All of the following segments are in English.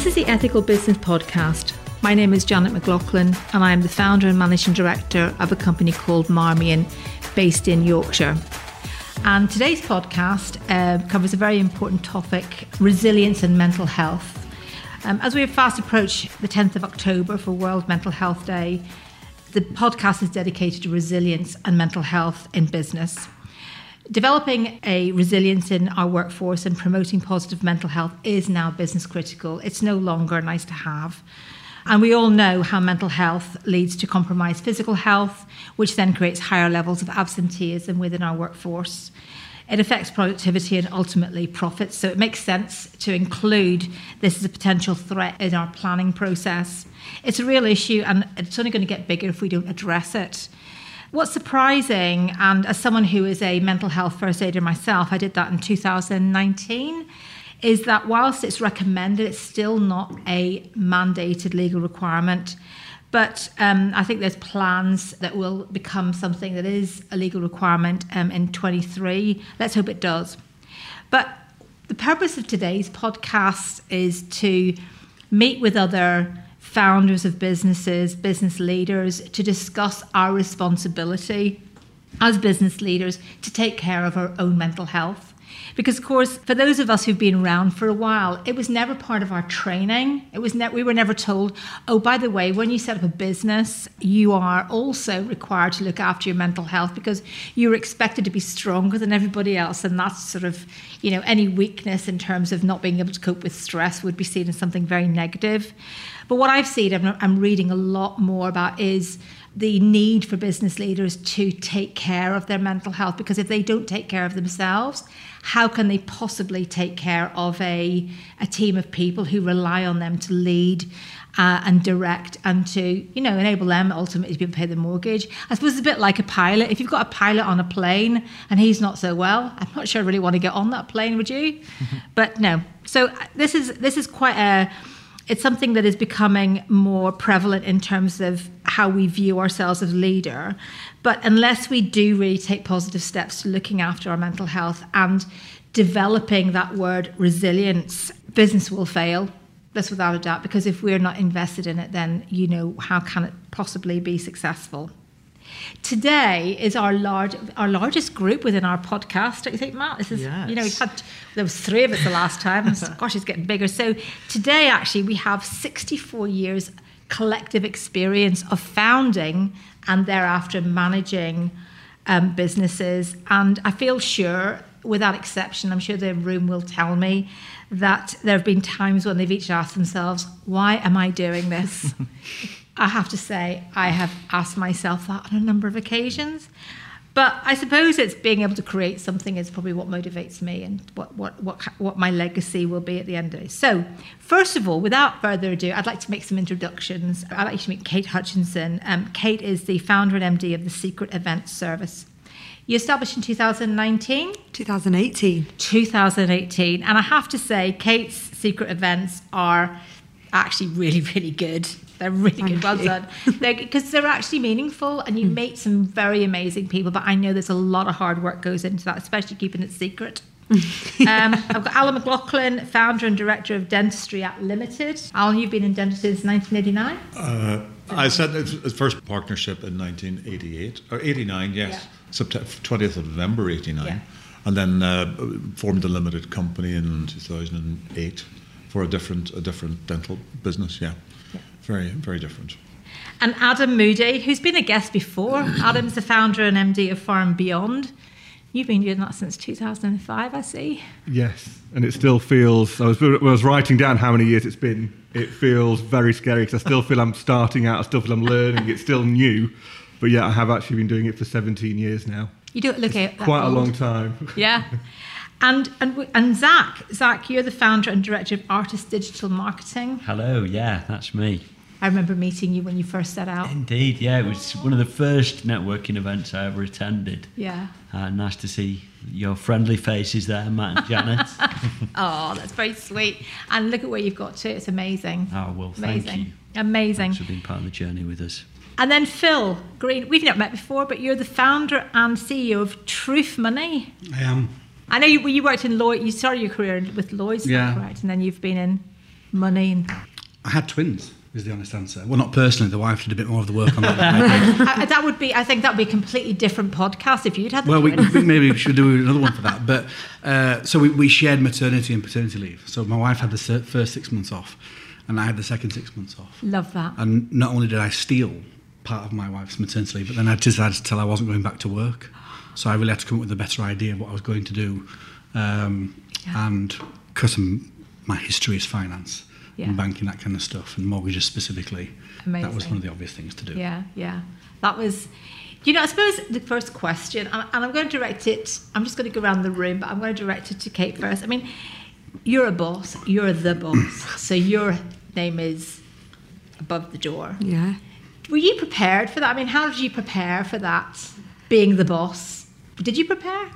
This is the Ethical Business Podcast. My name is Janet McLaughlin, and I am the founder and managing director of a company called Marmion, based in Yorkshire. And today's podcast uh, covers a very important topic resilience and mental health. Um, as we fast approach the 10th of October for World Mental Health Day, the podcast is dedicated to resilience and mental health in business. Developing a resilience in our workforce and promoting positive mental health is now business critical. It's no longer nice to have. And we all know how mental health leads to compromised physical health, which then creates higher levels of absenteeism within our workforce. It affects productivity and ultimately profits. So it makes sense to include this as a potential threat in our planning process. It's a real issue and it's only going to get bigger if we don't address it. What's surprising, and as someone who is a mental health first aider myself, I did that in 2019 is that whilst it's recommended, it's still not a mandated legal requirement. But um, I think there's plans that will become something that is a legal requirement um, in 23. Let's hope it does. But the purpose of today's podcast is to meet with other founders of businesses, business leaders, to discuss our responsibility as business leaders to take care of our own mental health. Because, of course, for those of us who've been around for a while, it was never part of our training. It was ne- we were never told, oh, by the way, when you set up a business, you are also required to look after your mental health because you're expected to be stronger than everybody else. And that's sort of, you know, any weakness in terms of not being able to cope with stress would be seen as something very negative. But what I've seen, I'm, I'm reading a lot more about is the need for business leaders to take care of their mental health because if they don't take care of themselves, how can they possibly take care of a, a team of people who rely on them to lead uh, and direct and to you know enable them ultimately to be able to pay the mortgage? I suppose it's a bit like a pilot. If you've got a pilot on a plane and he's not so well i'm not sure i really want to get on that plane would you? But no. So uh, this is this is quite a it's something that is becoming more prevalent in terms of how we view ourselves as leader. But unless we do really take positive steps to looking after our mental health and developing that word resilience, business will fail. That's without a doubt, because if we're not invested in it, then you know how can it possibly be successful? Today is our large, our largest group within our podcast. Don't you think, Matt? This is, yes. you know, we've had there was three of us the last time. Gosh, it's getting bigger. So today, actually, we have 64 years collective experience of founding and thereafter managing um, businesses. And I feel sure, without exception, I'm sure the room will tell me that there have been times when they've each asked themselves, "Why am I doing this?" I have to say, I have asked myself that on a number of occasions. But I suppose it's being able to create something is probably what motivates me and what, what, what, what my legacy will be at the end of it. So, first of all, without further ado, I'd like to make some introductions. I'd like to meet Kate Hutchinson. Um, Kate is the founder and MD of the Secret Events Service. You established in 2019? 2018. 2018. And I have to say, Kate's secret events are actually really, really good. They're really good. Well done. Because they're, they're, actually meaningful and you mm. meet some very amazing people. But I know there's a lot of hard work goes into that, especially keeping it secret. um, I've got Alan McGlaughlin, founder and director of Dentistry at Limited. Alan, you've been in dentistry since 1989? Uh, I said the first partnership in 1988, or 89, yes. Yeah. September, 20th of November 89. Yeah. And then uh, formed a limited company in 2008 for a different a different dental business. Yeah, yeah. Very very different. And Adam Moody, who's been a guest before, Adam's the founder and MD of Farm Beyond. You've been doing that since 2005, I see. Yes, and it still feels. I was, I was writing down how many years it's been. It feels very scary because I still feel I'm starting out. I still feel I'm learning. It's still new, but yeah, I have actually been doing it for 17 years now. You do it look at quite old. a long time. Yeah. And, and, and Zach, Zach, you're the founder and director of Artist Digital Marketing. Hello, yeah, that's me. I remember meeting you when you first set out. Indeed, yeah, it was one of the first networking events I ever attended. Yeah. Uh, nice to see your friendly faces there, Matt and Janet. oh, that's very sweet. And look at where you've got to. It's amazing. Oh, well, amazing. thank you. Amazing. Thanks for being part of the journey with us. And then Phill Green, we've not met before, but you're the founder and CEO of Truth Money. I am. I know you, you worked in Lloyd. You started your career with Lloyd's, yeah. correct? And then you've been in. money? And, I had twins. Is the honest answer. Well, not personally. The wife did a bit more of the work on that. Uh, that would be, I think, that would be a completely different podcast if you'd had the well, we, we- maybe we should do another one for that. But uh, so we, we shared maternity and paternity leave. So my wife had the first six months off, and I had the second six months off. Love that. And not only did I steal part of my wife's maternity leave, but then I decided to tell her I wasn't going back to work. So I really had to come up with a better idea of what I was going to do. Um, Yeah. And because my history is finance Yeah. and banking, that kind of stuff, and mortgages specifically, that was one of the obvious things to do. Yeah, yeah. That was, you know, I suppose the first question, and and I'm going to direct it, I'm just going to go around the room, but I'm going to direct it to Kate first. I mean, you're a boss, you're the boss, so your name is above the door. Yeah. Were you prepared for that? I mean, how did you prepare for that, being the boss? Did you prepare?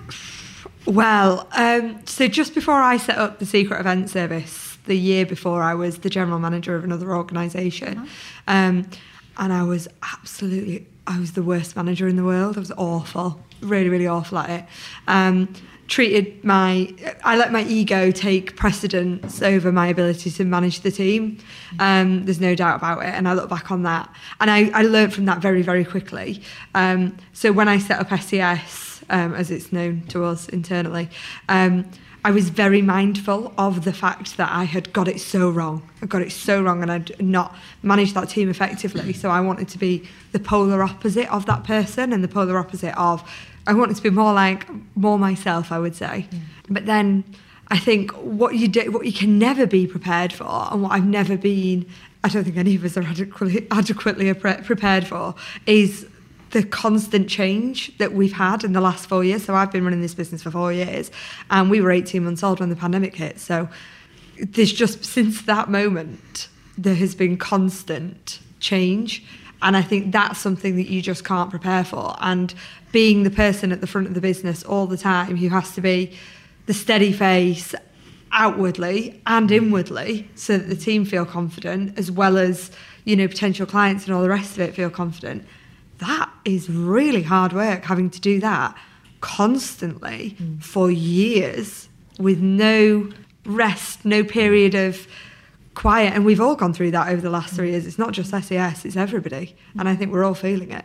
Well, um, so just before I set up the Secret Event Service, the year before I was the general manager of another organisation, um, and I was absolutely, I was the worst manager in the world. I was awful, really, really awful at it. Um, treated my, I let my ego take precedence over my ability to manage the team. Um, there's no doubt about it, and I look back on that, and I, I learned from that very, very quickly. Um, so when I set up SES um, as it's known to us internally, um, I was very mindful of the fact that I had got it so wrong. I got it so wrong and I'd not managed that team effectively. So I wanted to be the polar opposite of that person and the polar opposite of, I wanted to be more like, more myself, I would say. But then I think what you do, what you can never be prepared for, and what I've never been, I don't think any of us are adequately, adequately pre- prepared for, is the constant change that we've had in the last four years. So I've been running this business for four years, and we were 18 months old when the pandemic hit. So there's just since that moment, there has been constant change. And I think that's something that you just can't prepare for. And being the person at the front of the business all the time who has to be the steady face outwardly and mm. inwardly so that the team feel confident as well as you know potential clients and all the rest of it feel confident that is really hard work having to do that constantly mm. for years with no rest no period mm. of quiet and we've all gone through that over the last three mm. years it's not just ses it's everybody and i think we're all feeling it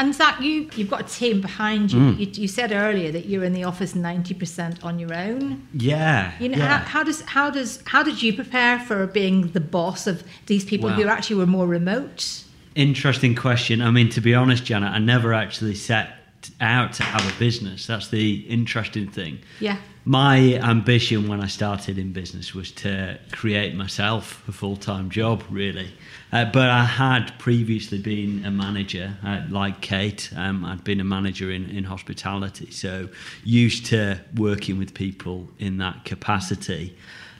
And Zach, you, you've got a team behind you. you. You said earlier that you're in the office 90% on your own. Yeah. You know, yeah. how, how does how does how did you prepare for being the boss of these people who actually were more remote? Interesting question. I mean, to be honest, Janet, I never actually set out to have a business. That's the interesting thing. Yeah. My ambition when I started in business was to create myself a full time job, really. Uh, but I had previously been a manager, uh, like Kate. Um, I'd been a manager in, in hospitality, so used to working with people in that capacity.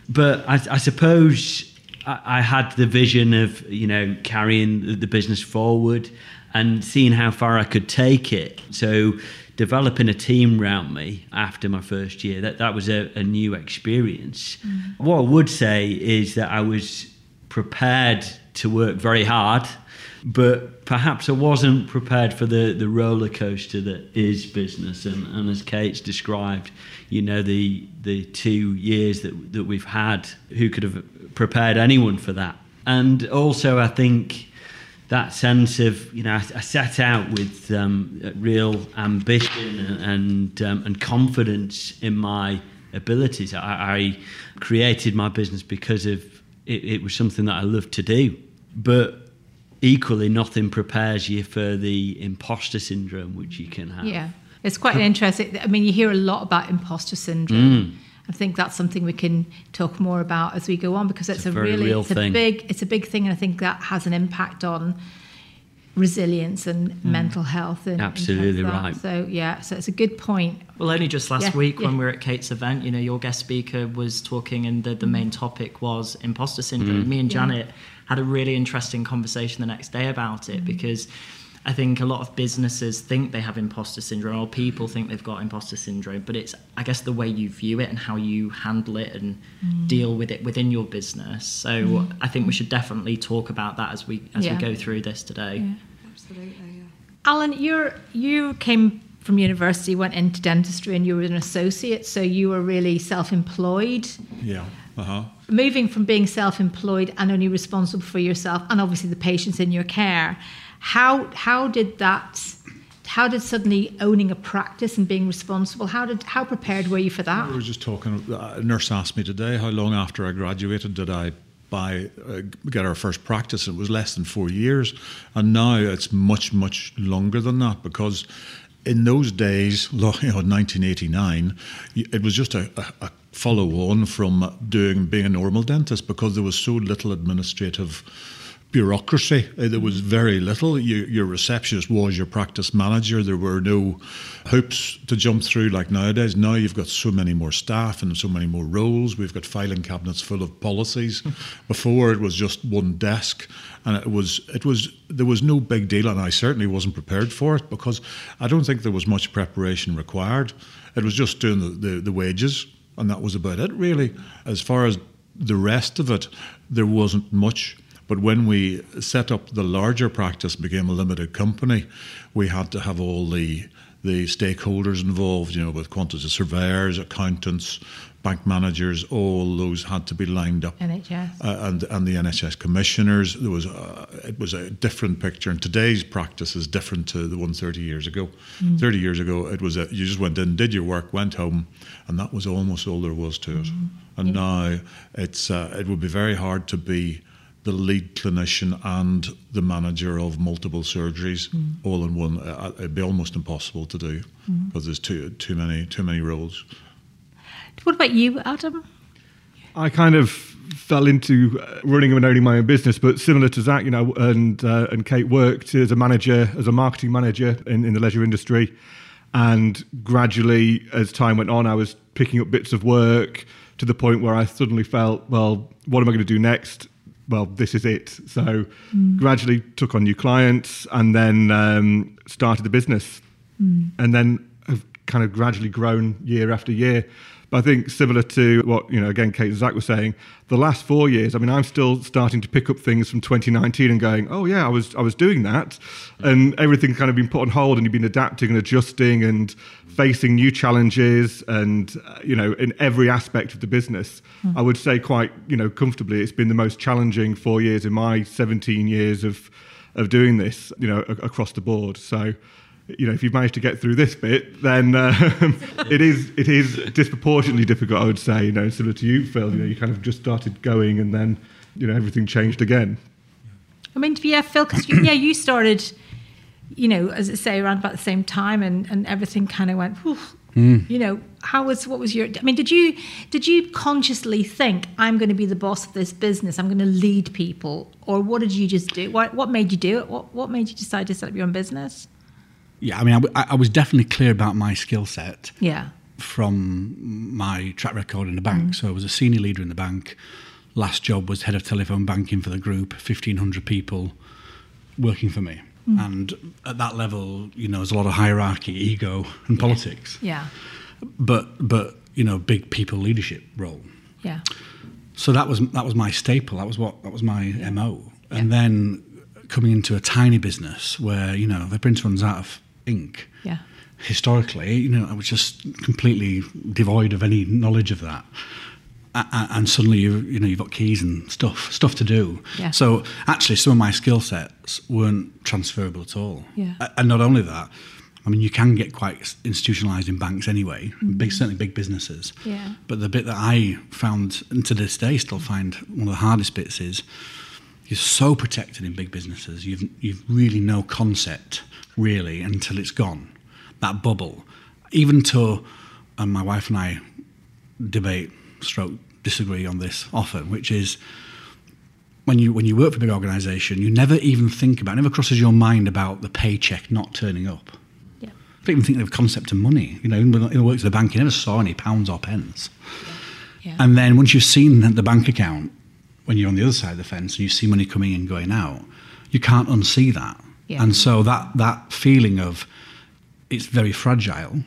But I, I suppose I, I had the vision of you know carrying the, business forward and seeing how far I could take it. So developing a team around me after my first year that that was a, a new experience. Mm-hmm. What I would say is that I was prepared to work very hard. But perhaps I wasn't prepared for the, the roller coaster that is business, and, and as Kate's described, you know the the two years that that we've had, who could have prepared anyone for that? And also, I think that sense of you know I, I set out with um, real ambition and um, and confidence in my abilities. I, I created my business because of it, it was something that I loved to do, but equally nothing prepares you for the imposter syndrome which you can have. Yeah, it's quite interesting. I mean, you hear a lot about imposter syndrome. I think that's something we can talk more about as we go on because it's, a a, really real it's a thing. big it's a big thing, and I think that has an impact on resilience and mental health. And, in terms of Absolutely that. right. So yeah, so it's a good point. Well, only just last Yeah, week yeah. when we were at Kate's event, you know, your guest speaker was talking, and the, the main topic was imposter Mm. syndrome. Me and Yeah. Janet had a really interesting conversation the next day about Mm. it because I think a lot of businesses think they have imposter syndrome, or people think they've got imposter syndrome, but it's, I guess, the way you view it and how you handle it and Mm. deal with it within your business. So I think we should definitely talk about that as we as Yeah. we go through this today. absolutely yeah Alan, you're you came from university, went into dentistry, and you were an associate, so you were really self-employed. Yeah. Uh-huh. moving from being self-employed and only responsible for yourself and obviously the patients in your care how how did that how did suddenly owning a practice and being responsible how did how prepared were you for that We were just talking. A nurse asked me today how long after I graduated did I buy uh, get our first practice. It was less than four years, and now it's much much longer than that because. In those days, you know, 1989, it was just a, a, a follow on from doing being a normal dentist because there was so little administrative bureaucracy. Uh, There was very little. You, your receptionist was your practice manager. There were no hoops to jump through like nowadays. Now you've got so many more staff and so many more roles. We've got filing cabinets full of policies. Before it was just one desk, and it was it was there was no big deal, and I certainly wasn't prepared for it because I don't think there was much preparation required. It was just doing the, the, the wages, and that was about it really. As far as the rest of it, there wasn't much. But when we set up the larger practice, became a limited company, we had to have all the the stakeholders involved. You know, with quantity surveyors, accountants, bank managers, all those had to be lined up. NHS. Uh, and and the NHS commissioners. There was a, it was a different picture, and today's practice is different to the one 30 years ago. Thirty years ago, it was a, you just went in, did your work, went home, and that was almost all there was to it. And now it's uh, it would be very hard to be the lead clinician and the manager of multiple surgeries all in one. Uh, it'd be almost impossible to do because there's too too many too many roles. what about you adam I kind of fell into uh, running and owning my own business, but similar to Zach, you know, and uh, and Kate worked as a manager, as a marketing manager in, in the leisure industry, and gradually, as time went on, I was picking up bits of work to the point where I suddenly felt, well, what am I going to do next? Well, this is it. So, gradually took on new clients, and then um, started the business, and then have kind of gradually grown year after year. But I think similar to what you know, again, Kate and Zach were saying, the last four years. I mean, I'm still starting to pick up things from 2019 and going, oh yeah, I was I was doing that, and everything's kind of been put on hold, and you've been adapting and adjusting and facing new challenges, and uh, you know, in every aspect of the business. I would say quite you know comfortably, it's been the most challenging four years in my 17 years of of doing this, you know, across the board. So you know, if you've managed to get through this bit, then uh, it is it is disproportionately difficult. I would say, you know, similar to you, Phill. You know, you kind of just started going, and then you know everything changed again. I mean, yeah, Phill, because yeah, you started, you know, as I say, around about the same time, and, and everything kind of went. Whew. You know, how was what was your? I mean, did you did you consciously think I'm going to be the boss of this business? I'm going to lead people, or what did you just do? What what made you do it? What what made you decide to set up your own business? Yeah, I mean, I, I was definitely clear about my skill set Yeah, from my track record in the bank. Mm. So I was a senior leader in the bank. Last job was head of telephone banking for the group, 1,500 people working for me. Mm. And at that level, you know, there's a lot of hierarchy, ego, and politics. yeah, But, but you know, big people leadership role. yeah, So that was that was my staple. That was what that was my mo. And then coming into a tiny business where you know the printer runs out of ink. yeah, Historically, you know, I was just completely devoid of any knowledge of that. And suddenly, you you know, you've got keys and stuff stuff to do. Yeah. So actually, some of my skill sets weren't transferable at all. Yeah. And not only that, I mean, you can get quite institutionalized in banks anyway, mm-hmm. big certainly big businesses. Yeah. But the bit that I found, and to this day still find one of the hardest bits is you're so protected in big businesses. You've you've really no concept really until it's gone. That bubble, even to, and my wife and I debate, stroke disagree on this often, which is when you when you work for a big organisation, you never even think about, it never crosses your mind about the paycheck not turning up. yeah, I don't even think of the concept of money. You know, in the works of the bank, you never saw any pounds or pence. yeah. And then once you've seen the bank account, when you're on the other side of the fence and you see money coming in and going out, you can't unsee that. Yeah. And so that that feeling of it's very fragile.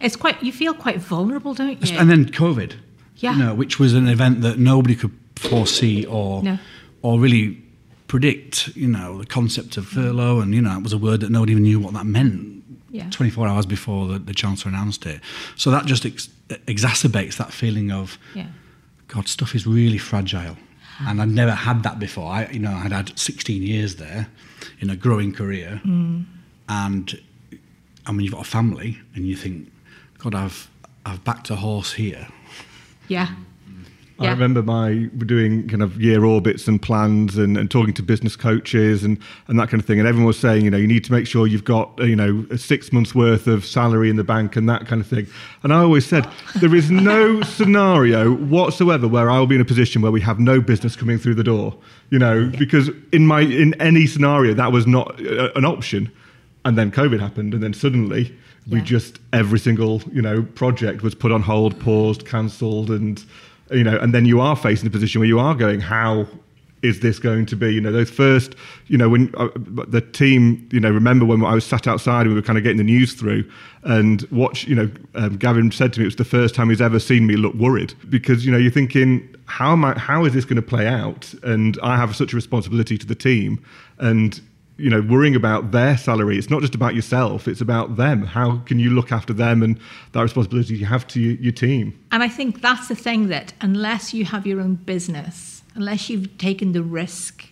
It's quite. You feel quite vulnerable, don't you? And then COVID, Yeah. you know, which was an event that nobody could foresee or No. or really predict. You know, the concept of furlough, mm. and you know, it was a word that nobody even knew what that meant. Yeah. 24 hours before the, the chancellor announced it. So that just ex- exacerbates that feeling of yeah, God, stuff is really fragile. And I'd never had that before. I, you know, I'd had 16 years there in a growing career. And I mean, you've got a family and you think, God, I've, I've backed a horse here. Yeah. I remember my doing kind of year orbits and plans and, and talking to business coaches and, and that kind of thing. And everyone was saying, you know, you need to make sure you've got, you know, a six months worth of salary in the bank and that kind of thing. And I always said, there is no scenario whatsoever where I will be in a position where we have no business coming through the door, you know, because in my, in any scenario, that was not uh, an option. And then COVID happened. And then suddenly we Yeah. just, every single, you know, project was put on hold, paused, cancelled. And, you know, and then you are facing a position where you are going, how is this going to be? You know, those first, you know, when uh, the team, you know, remember when I was sat outside and we were kind of getting the news through and watch, you know, um, Gavin said to me it was the first time he's ever seen me look worried because, you know, you're thinking, how am I, how is this going to play out? And I have such a responsibility to the team and, you know, worrying about their salary. It's not just about yourself, it's about them. How can you look after them and that responsibility you have to your, team? And I think that's the thing that unless you have your own business, unless you've taken the risk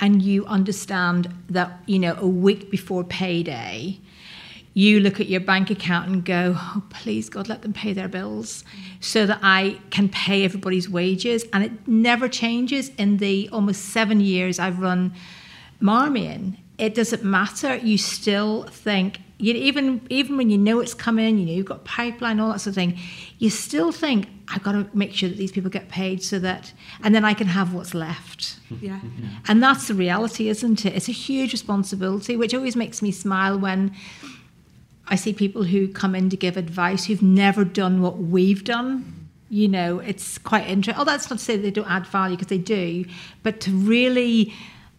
and you understand that, you know, a week before payday, you look at your bank account and go, oh, please, God, let them pay their bills so that I can pay everybody's wages. And it never changes in the almost seven years I've run Marmion. It doesn't matter. You still think, you, even even when you know it's coming, you know you've got pipeline, all that sort of thing, you still think, I've got to make sure that these people get paid so that, and then I can have what's left. Yeah. And that's the reality, isn't it? It's a huge responsibility, which always makes me smile when I see people who come in to give advice who've never done what we've done. You know, it's quite interesting. Oh, that's not to say they don't add value because they do, but to really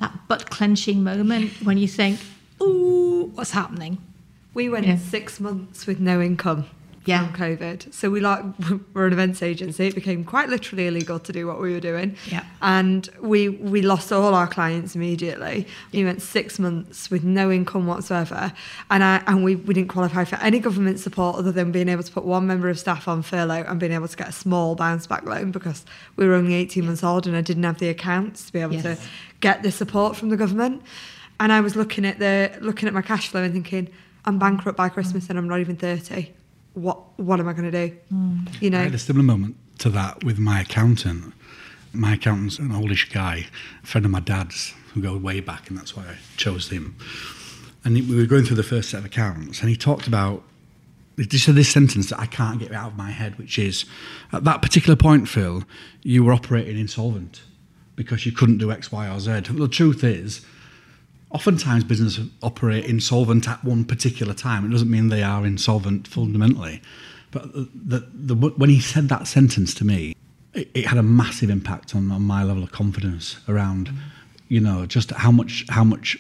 that butt clenching moment when you think, "Ooh, what's happening?" We went Yeah. six months with no income Yeah. from COVID. So we like we're an events agency. It became quite literally illegal to do what we were doing. Yeah. And we we lost all our clients immediately. We went six months with no income whatsoever. And I and we, we didn't qualify for any government support other than being able to put one member of staff on furlough and being able to get a small bounce back loan because we were only 18 months old and I didn't have the accounts to be able to get the support from the government. And I was looking at the looking at my cash flow and thinking, I'm bankrupt by Christmas and I'm not even 30. What what am I going to do? Hmm. You I know. had a similar moment to that with my accountant. My accountant's an oldish guy, a friend of my dad's, who go way back, and that's why I chose him. And we were going through the first set of accounts, and he talked about. He just said this sentence that I can't get out of my head, which is, at that particular point, Phill, you were operating insolvent because you couldn't do X, Y, or Z. The truth is, oftentimes businesses operate insolvent at one particular time. It doesn't mean they are insolvent fundamentally. But the, the, when he said that sentence to me, it, it had a massive impact on, on my level of confidence around, you know, just how much how much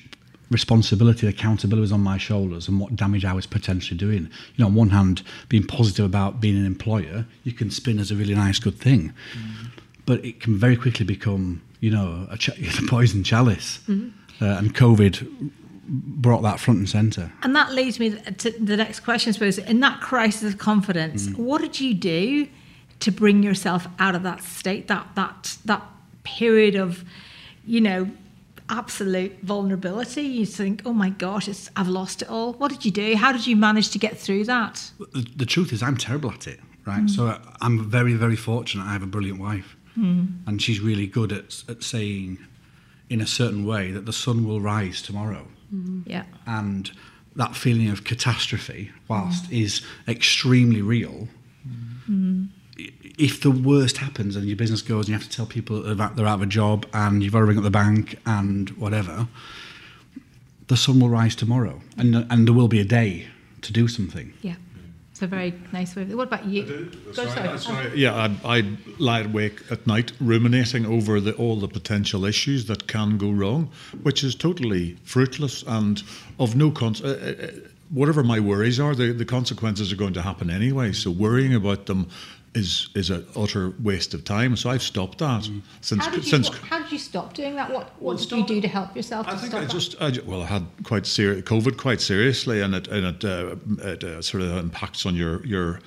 responsibility, accountability was on my shoulders, and what damage I was potentially doing. You know, on one hand, being positive about being an employer, you can spin as a really nice, good thing, mm-hmm. but it can very quickly become, you know, a, ch- a poison chalice. Mm-hmm. Uh, and COVID brought that front and centre. And that leads me to the next question, I suppose. In that crisis of confidence, mm. what did you do to bring yourself out of that state, that that that period of, you know, absolute vulnerability? You think, oh my gosh, it's, I've lost it all. What did you do? How did you manage to get through that? The, the truth is, I'm terrible at it, right? Mm. So uh, I'm very, very fortunate. I have a brilliant wife, mm. and she's really good at, at saying, in a certain way, that the sun will rise tomorrow. Mm-hmm. Yeah. and that feeling of catastrophe, whilst mm-hmm. is extremely real, mm-hmm. i- if the worst happens and your business goes and you have to tell people that they're out of a job and you've got to ring up the bank and whatever, the sun will rise tomorrow and, and there will be a day to do something. Yeah. It's a very nice way. Of, what about you? Go, sorry. Yeah, I, I lie awake at night ruminating over the, all the potential issues that can go wrong, which is totally fruitless and of no cons. Uh, uh, whatever my worries are, the, the consequences are going to happen anyway. So worrying about them is is an utter waste of time. So I've stopped that since How did, you, since. how did you stop doing that? What, what Well, did you do to help yourself? I to think stop I just, I, ju- well, I had quite serious COVID quite seriously, and it and it, uh, it uh, sort of impacts on your your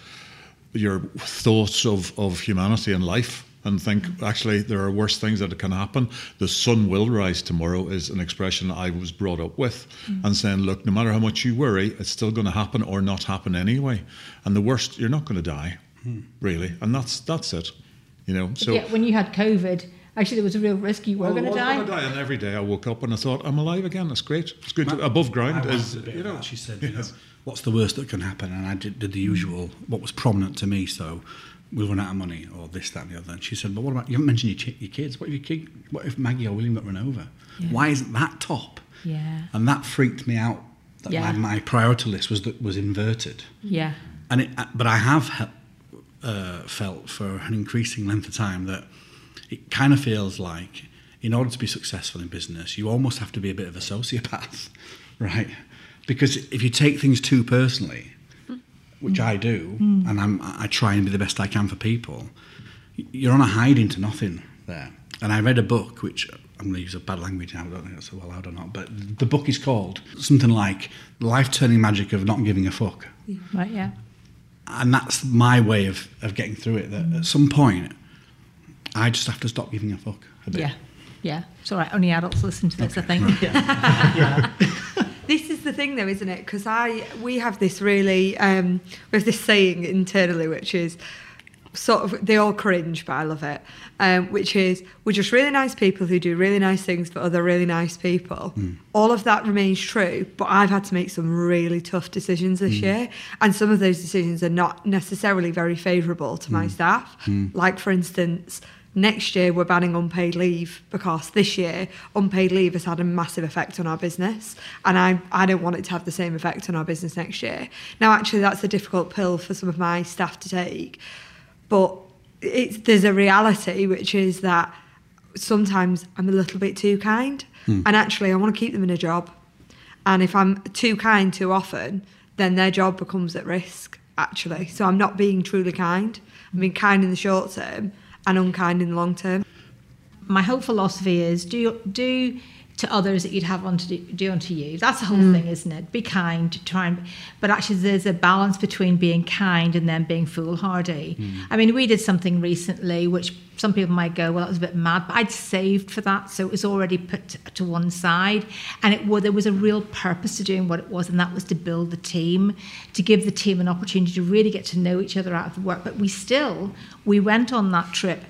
your thoughts of, of humanity and life. and think actually there are worse things that can happen. The sun will rise tomorrow is an expression I was brought up with, and saying, look, no matter how much you worry, it's still going to happen or not happen anyway. And the worst, you're not going to die, really, and that's that's it. You know, so yeah, when you had COVID, actually there was a real risk you were oh, I going to die. die, and every day I woke up and I thought, I'm alive again. That's great. It's good. to, above ground is you know. that. She said, you know, what's the worst that can happen? And I did, did the usual, what was prominent to me. So we'll run out of money or this, that, and the other. And she said, but what about, you haven't mentioned your, chi- your kids. What if your kid, what if Maggie or William got run over? Why isn't that top? Yeah. And that freaked me out. That Yeah. my, my priority list was that was inverted. Yeah. And it, but I have he- uh, felt for an increasing length of time that it kind of feels like, in order to be successful in business, you almost have to be a bit of a sociopath, right? Because if you take things too personally, which I do, and I'm, I try and be the best I can for people, you're on a hide into nothing there. And I read a book, which I'm going to use a bad language now, I don't think that's so allowed or not, but the book is called something like the Life Turning Magic of Not Giving a Fuck Right. Yeah. And that's my way of, of getting through it. That at some point, I just have to stop giving a fuck a bit. Yeah. Yeah. It's all right. Only adults listen to this, I think. Yeah. This is the thing, though, isn't it? Because I we have this really um, we have this saying internally, which is sort of they all cringe, but I love it. Um, which is we're just really nice people who do really nice things for other really nice people. Hmm. All of that remains true, but I've had to make some really tough decisions this hmm. year, and some of those decisions are not necessarily very favourable to my hmm. staff. Like for instance. Next year, we're banning unpaid leave because this year, unpaid leave has had a massive effect on our business. And I, I don't want it to have the same effect on our business next year. Now, actually, that's a difficult pill for some of my staff to take. But it's, there's a reality, which is that sometimes I'm a little bit too kind. Hmm. And actually, I want to keep them in a job. And if I'm too kind too often, then their job becomes at risk, actually. So I'm not being truly kind. I'm being kind in the short term and unkind in the long term. my whole philosophy is do do to others that you'd have unto do, do unto you. That's the whole Mm. thing, isn't it? Be kind, try and but actually there's a balance between being kind and then being foolhardy. Mm. I mean, we did something recently which some people might go, well, that was a bit mad, but I'd saved for that, so it was already put to, one side, and it was there was a real purpose to doing what it was, and that was to build the team, to give the team an opportunity to really get to know each other out of the work. But we still we went on that trip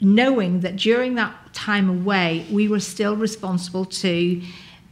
knowing that during that time away, we were still responsible to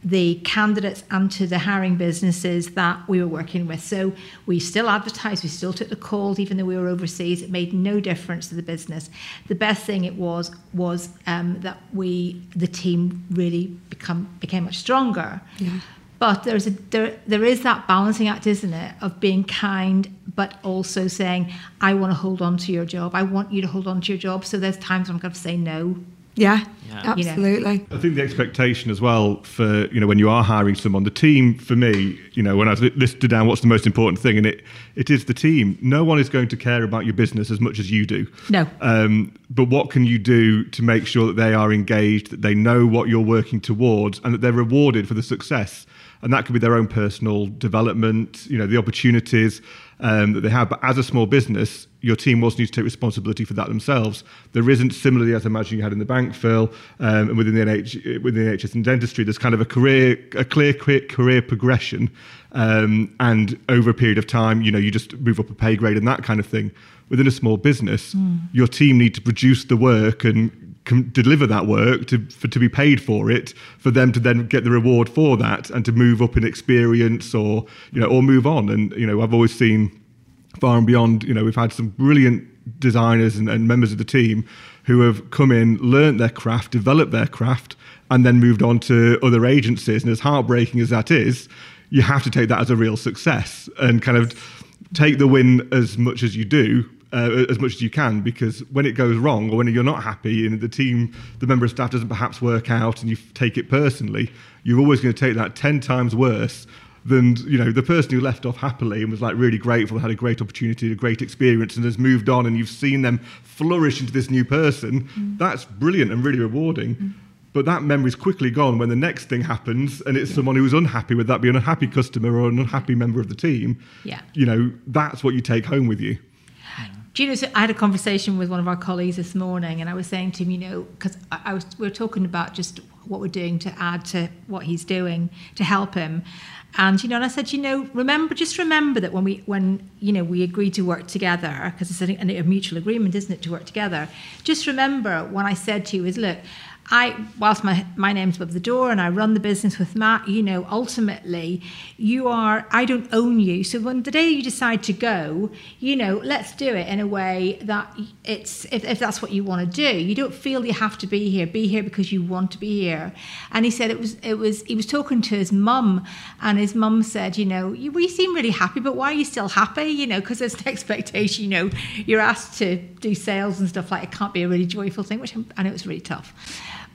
the candidates and to the hiring businesses that we were working with. So we still advertised, we still took the calls, even though we were overseas. It made no difference to the business. The best thing it was was um, that we, the team, really become became much stronger. Yeah. But there's a there there is that balancing act, isn't it, of being kind, but also saying, I want to hold on to your job. I want you to hold on to your job. So there's times I'm going to say no. Yeah, Yeah. You know. absolutely. I think the expectation as well for you know when you are hiring someone, the team for me, you know, when I li- listed down what's the most important thing, and it it is the team. No one is going to care about your business as much as you do. No. Um, but what can you do to make sure that they are engaged, that they know what you're working towards, and that they're rewarded for the success? And that could be their own personal development, you know, the opportunities um, that they have. But as a small business, your team also needs to take responsibility for that themselves. There isn't similarly, as I imagine you had in the bank, Phill, um, and within the NH, within the NHS and dentistry, there's kind of a career, a clear, clear career progression, um, and over a period of time, you know, you just move up a pay grade and that kind of thing. Within a small business, your team need to produce the work and deliver that work to for, to be paid for it for them to then get the reward for that and to move up in experience or you know or move on. And you know I've always seen far and beyond you know we've had some brilliant designers and, and members of the team who have come in learnt their craft developed their craft and then moved on to other agencies. And as heartbreaking as that is you have to take that as a real success and kind of take the win as much as you do uh, as much as you can because when it goes wrong or when you're not happy and the team, the member of staff doesn't perhaps work out and you take it personally, you're always going to take that 10 times worse than you know the person who left off happily and was like really grateful had a great opportunity a great experience and has moved on and you've seen them flourish into this new person that's brilliant and really rewarding. But that memory's quickly gone when the next thing happens and it's someone who's unhappy with that be an unhappy customer or an unhappy member of the team. Yeah. you know that's what you take home with you Do you know? So I had a conversation with one of our colleagues this morning, and I was saying to him, you know, because I, I was we were talking about just what we're doing to add to what he's doing to help him. And you know, and I said, you know, remember, just remember that when we, when you know, we agreed to work together, because it's a, a mutual agreement, isn't it, to work together? Just remember when I said to you is, look, I, whilst my, my name's above the door and I run the business with Matt, you know, ultimately you are, I don't own you. So when the day you decide to go, you know, let's do it in a way that it's, if, if that's what you want to do, you don't feel you have to be here, be here because you want to be here. And he said it was, it was, he was talking to his mum and his mum said, you know, you, we seem really happy, but why are you still happy? You know, because there's an expectation, you know, you're asked to do sales and stuff like it can't be a really joyful thing, which I know it's really tough.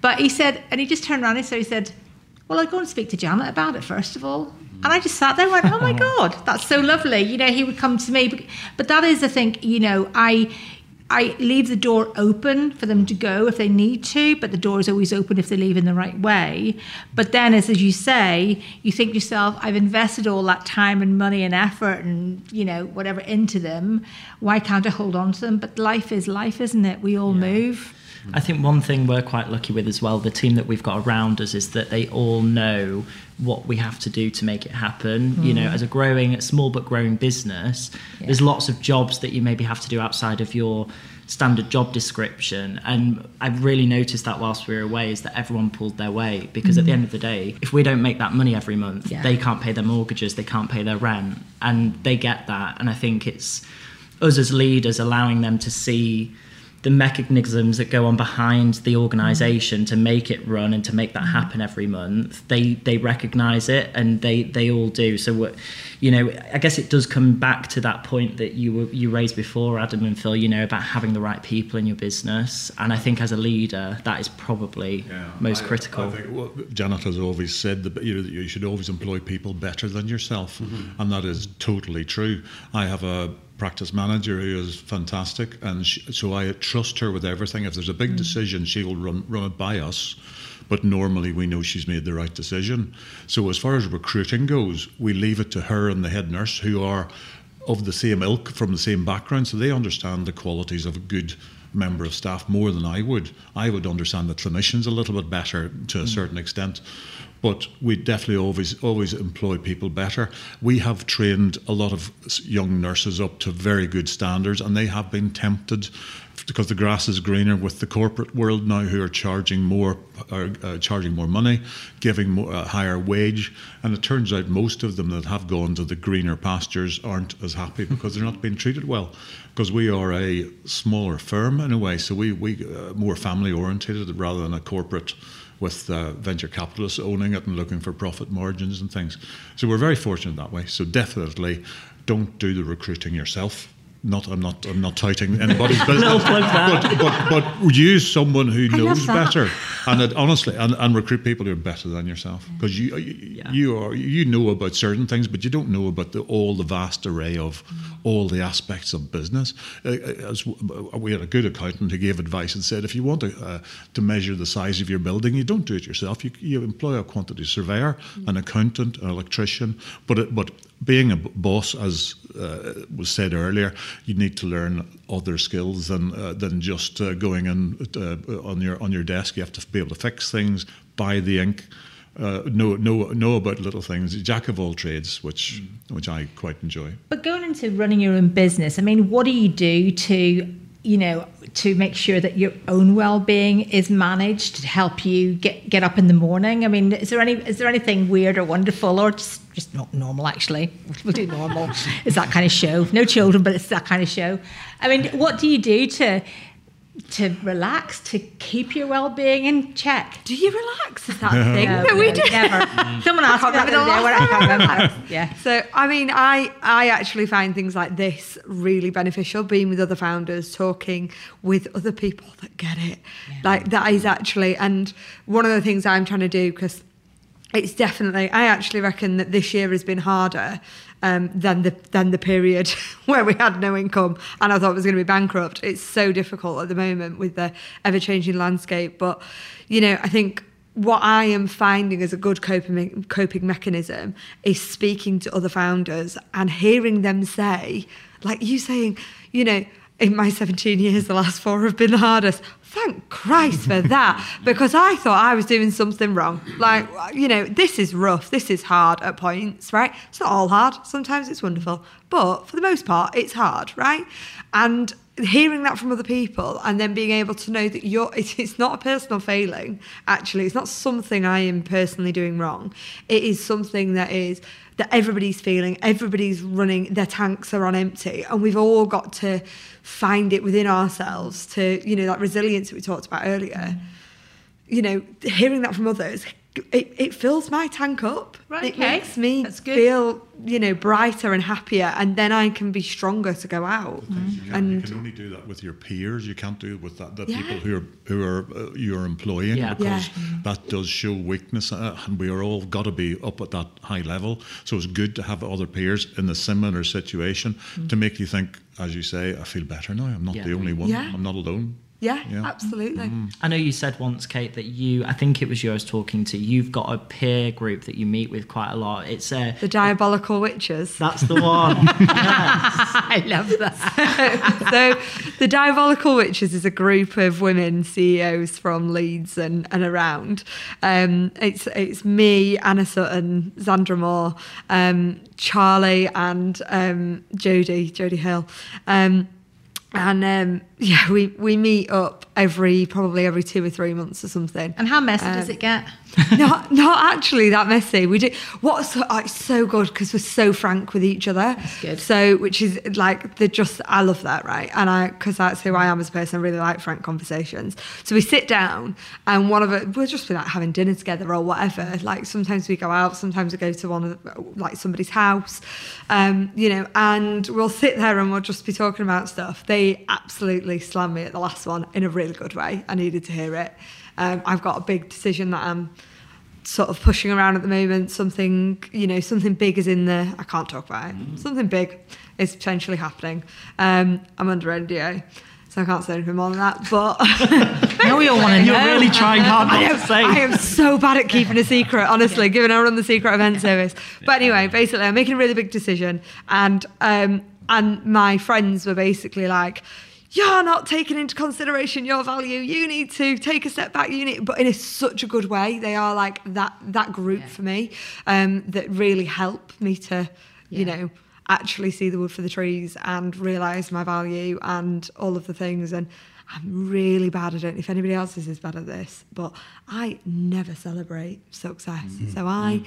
But he said, and he just turned around and so he said, Well, I'll go and speak to Janet about it first of all. And I just sat there and went, Oh my God, that's so lovely. You know, he would come to me. But, but that is the thing, you know, I I leave the door open for them to go if they need to, but the door is always open if they leave in the right way. But then, as, as you say, you think to yourself, I've invested all that time and money and effort and, you know, whatever into them. Why can't I hold on to them? But life is life, isn't it? We all yeah. move. I think one thing we're quite lucky with as well, the team that we've got around us, is that they all know what we have to do to make it happen. Mm. You know, as a growing, small but growing business, yeah. there's lots of jobs that you maybe have to do outside of your standard job description. And I've really noticed that whilst we were away, is that everyone pulled their weight because mm. at the mm. end of the day, if we don't make that money every month, yeah. they can't pay their mortgages, they can't pay their rent, and they get that. And I think it's us as leaders allowing them to see the mechanisms that go on behind the organization to make it run and to make that happen every month they they recognize it and they they all do. So you know i guess it does come back to that point that you were you raised before adam and phil you know about having the right people in your business. And i think as a leader that is probably yeah, most I, critical. I think, well, janet has always said that you, know, that you should always employ people better than yourself. Mm-hmm. and that is totally true. I have a practice manager who is fantastic, and she, so I trust her with everything. If there's a big mm. decision, she will run run it by us. But normally we know she's made the right decision. So as far as recruiting goes, we leave it to her and the head nurse, who are of the same ilk from the same background, so they understand the qualities of a good member of staff more than I would. I would understand the clinicians a little bit better to a mm. certain extent but we definitely always always employ people better. We have trained a lot of young nurses up to very good standards, and they have been tempted because the grass is greener with the corporate world now, who are charging more, are uh, charging more money, giving more, a higher wage, and it turns out most of them that have gone to the greener pastures aren't as happy because they're not being treated well. Because we are a smaller firm in a way, so we we uh, more family orientated rather than a corporate with uh, venture capitalists owning it and looking for profit margins and things. So we're very fortunate that way. So definitely don't do the recruiting yourself not I'm not I'm not touting anybody's business. no, but, but, but use someone who knows better and it, honestly and, and recruit people who are better than yourself because you you, yeah. you are you know about certain things but you don't know about the, all the vast array of mm. all the aspects of business. Uh, uh as we had a good accountant who gave advice and said if you want to uh, to measure the size of your building you don't do it yourself you, you employ a quantity surveyor, mm. an accountant, an electrician, but it, but being a boss, as uh, was said earlier, you need to learn other skills than uh, than just uh, going in uh, on your on your desk. You have to be able to fix things, buy the ink. Uh, know know know about little things. Jack of all trades, which which I quite enjoy. But going into running your own business, I mean, what do you do to you know to make sure that your own well-being is managed to help you get get up in the morning. I mean is there any is there anything weird or wonderful or just just not normal actually? We'll do normal. It's that kind of show. No children but it's that kind of show. I mean what do you do to to relax, to keep your well-being in check. Do you relax? Is that thing? No, no, we do. Never. Someone asked me that the other day. I yeah. So, I mean, I I actually find things like this really beneficial. Being with other founders, talking with other people that get it, yeah. like that is actually. And one of the things I'm trying to do because it's definitely. I actually reckon that this year has been harder um, than the than the period where we had no income and I thought it was going to be bankrupt. It's so difficult at the moment with the ever changing landscape. But you know, I think what I am finding as a good coping coping mechanism is speaking to other founders and hearing them say, like you saying, you know, in my 17 years, the last four have been the hardest. Thank Christ for that, because I thought I was doing something wrong. Like, you know, this is rough, this is hard at points, right? It's not all hard, sometimes it's wonderful, but for the most part, it's hard, right? And hearing that from other people and then being able to know that you're it's not a personal failing actually. It's not something i am personally doing wrong. It is something that is that everybody's feeling everybody's running their tanks are on empty. And we've all got to find it within ourselves to you know that resilience that we talked about earlier. Mm. You know hearing that from others it, it fills my tank up. Right, it okay. makes me feel, you know, brighter and happier, and then I can be stronger to go out. You, can, you And can only do that with your peers. You can't do it with that, the Yeah. people who are who are uh, you're employing Yeah. because Yeah. that does show weakness, uh, and we are all got to be up at that high level. So it's good to have other peers in a similar situation to make you think, as you say, I feel better now. I'm not Yeah. the only one. Yeah. I'm not alone. Yeah, Yeah. absolutely. I know you said once, Kate, that you, I think it was you I was talking to, you've got a peer group that you meet with quite a lot. It's a. The diabolical witches. That's the one. I love that. so the diabolical witches is a group of women CEOs from Leeds and, and around. Um, it's it's me, Anna Sutton, Zandra Moore, um, Charlie, and um, Jodie Jodie Hill. Um, and um, yeah, we, we meet up every probably every two or three months or something. And how messy does it get? not not actually that messy. We do what's so, oh, it's so good because we're so frank with each other. That's good. So which is like the just I love that right, and I because that's who I am as a person. I really like frank conversations. So we sit down and one of it we'll just be like having dinner together or whatever. Like sometimes we go out, sometimes we go to one of the, like somebody's house, um, you know, and we'll sit there and we'll just be talking about stuff. They absolutely slammed me at the last one in a really good way. I needed to hear it. Um, I've got a big decision that I'm sort of pushing around at the moment. Something, you know, something big is in there. I can't talk about it. Something big is potentially happening. Um, I'm under NDA, so I can't say anything more than that. But Now we all want to You're really trying hard I not am, to say. I am so bad at keeping a secret, honestly, given I run the secret event service. But anyway, basically, I'm making a really big decision, and um, and my friends were basically like. You're not taking into consideration your value. You need to take a step back. You need, but in a, such a good way. They are like that that group Yeah. for me um, that really help me to, you know, actually see the wood for the trees and realize my value and all of the things. And I'm really bad. I don't know if anybody else is as bad at this, but I never celebrate success. So I.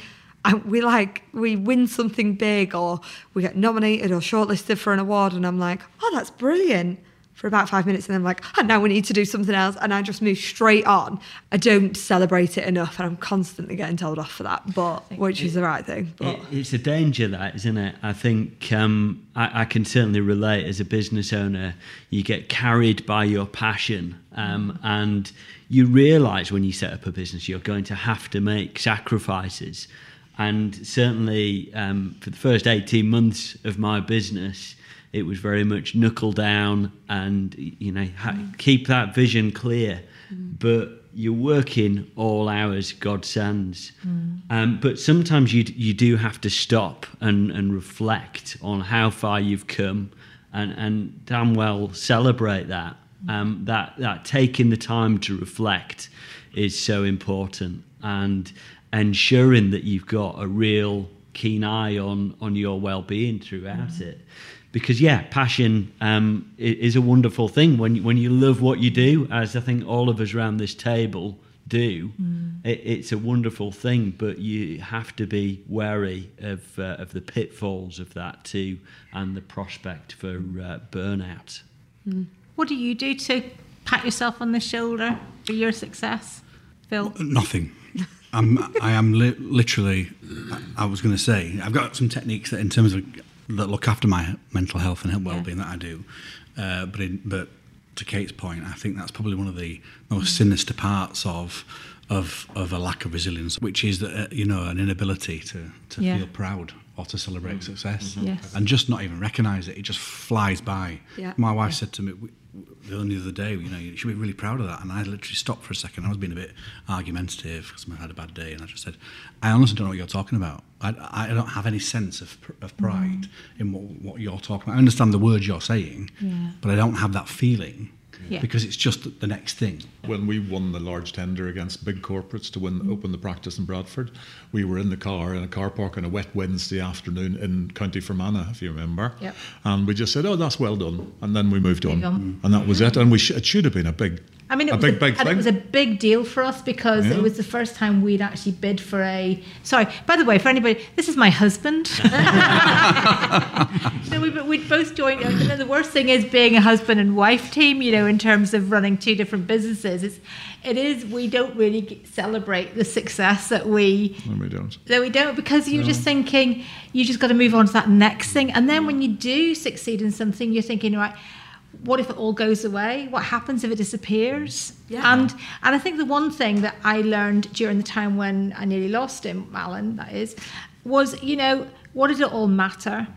I, we like we win something big or we get nominated or shortlisted for an award and I'm like oh that's brilliant for about five minutes and then I'm like oh now we need to do something else and I just move straight on I don't celebrate it enough and I'm constantly getting told off for that but which is the right thing but It, it's a danger, that isn't it? I think um, I, I can certainly relate as a business owner. You get carried by your passion, um, and you realise when you set up a business you're going to have to make sacrifices. And certainly, um, for the first eighteen months of my business, it was very much knuckle down and you know ha- keep that vision clear. But you're working all hours, God sends. Um, but sometimes you you do have to stop and, and reflect on how far you've come, and, and damn well celebrate that. Um, that that taking the time to reflect is so important, and ensuring that you've got a real keen eye on on your well-being throughout it because yeah passion um, is a wonderful thing when you, when you love what you do as i think all of us around this table do it, it's a wonderful thing but you have to be wary of uh, of the pitfalls of that too and the prospect for uh, burnout What do you do to pat yourself on the shoulder for your success, Phill? Nothing. I'm, I am li- literally. I was going to say I've got some techniques that, in terms of that, look after my mental health and well-being that I do. Uh, but in, but to Kate's point, I think that's probably one of the most sinister parts of of of a lack of resilience, which is that uh, you know an inability to to Yeah. feel proud or to celebrate success. Yes. And just not even recognise it. It just flies by. Yeah. My wife said to me the only other day, you know, you should be really proud of that. And I literally stopped for a second. I was being a bit argumentative because I had a bad day. And I just said, I honestly don't know what you're talking about. I, I don't have any sense of, of pride in what, what you're talking about. I understand the words you're saying, Yeah. but I don't have that feeling Yeah. because it's just the next thing. When we won the large tender against big corporates to win, open the practice in Bradford, we were in the car in a car park on a wet Wednesday afternoon in County Fermanagh, if you remember. Yep. And we just said, "Oh, that's well done," and then we moved on, Moved mm. on. and that was it. And we sh- it should have been a big, I mean, it a was big, a, big it was a big deal for us because Yeah. it was the first time we'd actually bid for a. Sorry, by the way, for anybody, this is my husband. so we we both joined. And the worst thing is being a husband and wife team. You know, in terms of running two different businesses, it's it is we don't really celebrate the success that we no, we don't. no, we don't because you're just thinking you just got to move on to that next thing, and then when you do succeed in something, you're thinking, right, what if it all goes away? What happens if it disappears? Yeah. And and I think the one thing that I learned during the time when I nearly lost him, Alan, that is, was you know what did it all matter?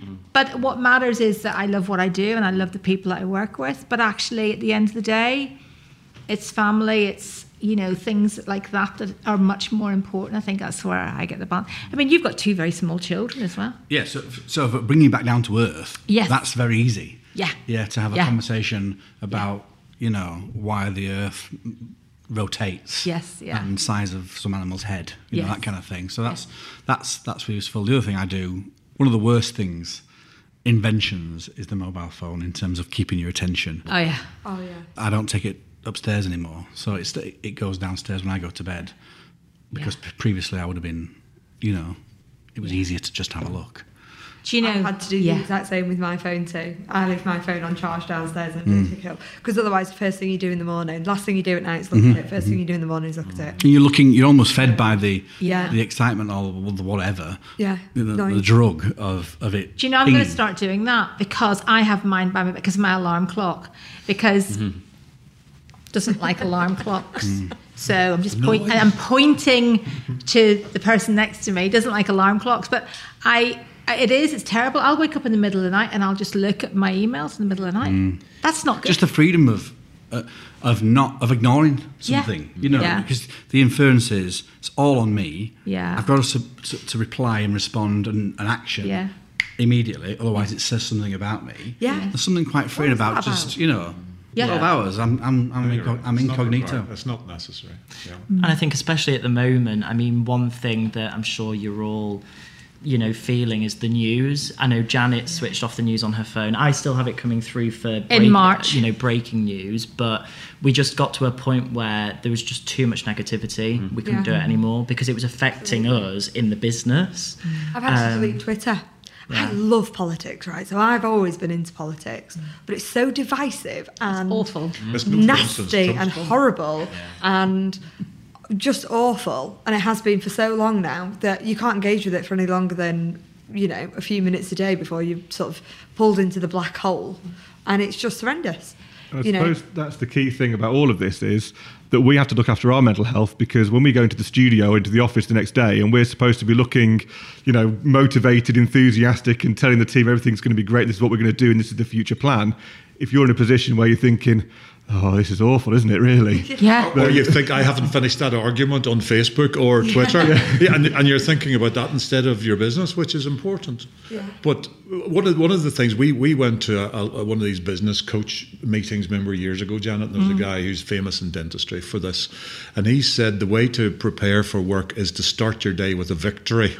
Mm-hmm. But what matters is that I love what I do and I love the people that I work with. But actually, at the end of the day, it's family, it's you know things like that that are much more important. I think that's where I get the balance. I mean, you've got two very small children as well. Yeah, so, so for bringing back down to earth, Yes. that's very easy. Yeah. Yeah, to have a Yeah. conversation about, you know, why the earth rotates. Yes, yeah. And size of some animal's head, you know, that kind of thing. So that's that's that's really useful. The other thing I do, one of the worst things, inventions, is the mobile phone in terms of keeping your attention. Oh yeah, Oh yeah. I don't take it upstairs anymore. So it's it goes downstairs when I go to bed because Yeah. previously I would have been, you know, it was easier to just have a look. Do you know? I've had to do yeah. the exact same with my phone too. I leave my phone on charge downstairs and Mm. do pick it up because otherwise, the first thing you do in the morning, last thing you do at night is look Mm-hmm. at it. First thing you do in the morning is look at it. And you're looking, you're almost fed by the Yeah. the excitement or the whatever, Yeah. the, No, the drug of, of it. Do you know I'm going to start doing that because I have mine by me because of my alarm clock because doesn't like alarm clocks. So I'm just point, I'm pointing to the person next to me doesn't like alarm clocks, but I it is it's terrible. I'll wake up in the middle of the night and I'll just look at my emails in the middle of the night. That's not good. Just the freedom of uh, of not of ignoring Yeah. something, you know, Yeah. because the inference is it's all on me. Yeah. I've got to, to, to reply and respond and, and action. Yeah. Immediately, otherwise it says something about me. Yeah. there's something quite freeing What is about, just you know, Yeah. twelve hours. I'm I'm I'm, You're inco- right. I'm It's not incognito. required. It's not necessary. Yeah. And I think, especially at the moment, I mean, one thing that I'm sure you're all, you know, feeling is the news. I know Janet switched off the news on her phone. I still have it coming through for in March. you know, breaking news. But we just got to a point where there was just too much negativity. Mm-hmm. We couldn't Yeah. do it anymore because it was affecting us in the business. Mm. I've had to Um, delete Twitter. I love politics, right? So I've always been into politics, mm. but it's so divisive and awful. Let's move, for instance, nasty Trump's and gone. horrible and just awful. And it has been for so long now that you can't engage with it for any longer than, you know, a few minutes a day before you're sort of pulled into the black hole. And it's just horrendous. I you know, suppose that's the key thing about all of this is that we have to look after our mental health because when we go into the studio, into the office the next day, and we're supposed to be looking, you know, motivated, enthusiastic, and telling the team everything's going to be great, this is what we're going to do, and this is the future plan. If you're in a position where you're thinking, oh, this is awful, isn't it, really? Yeah. Or you think I haven't finished that argument on Facebook or Twitter, yeah. and, and you're thinking about that instead of your business, which is important. Yeah. But one of one of the things we we went to a, a, one of these business coach meetings, remember years ago, Janet. And there was a mm. guy who's famous in dentistry for this, and he said the way to prepare for work is to start your day with a victory,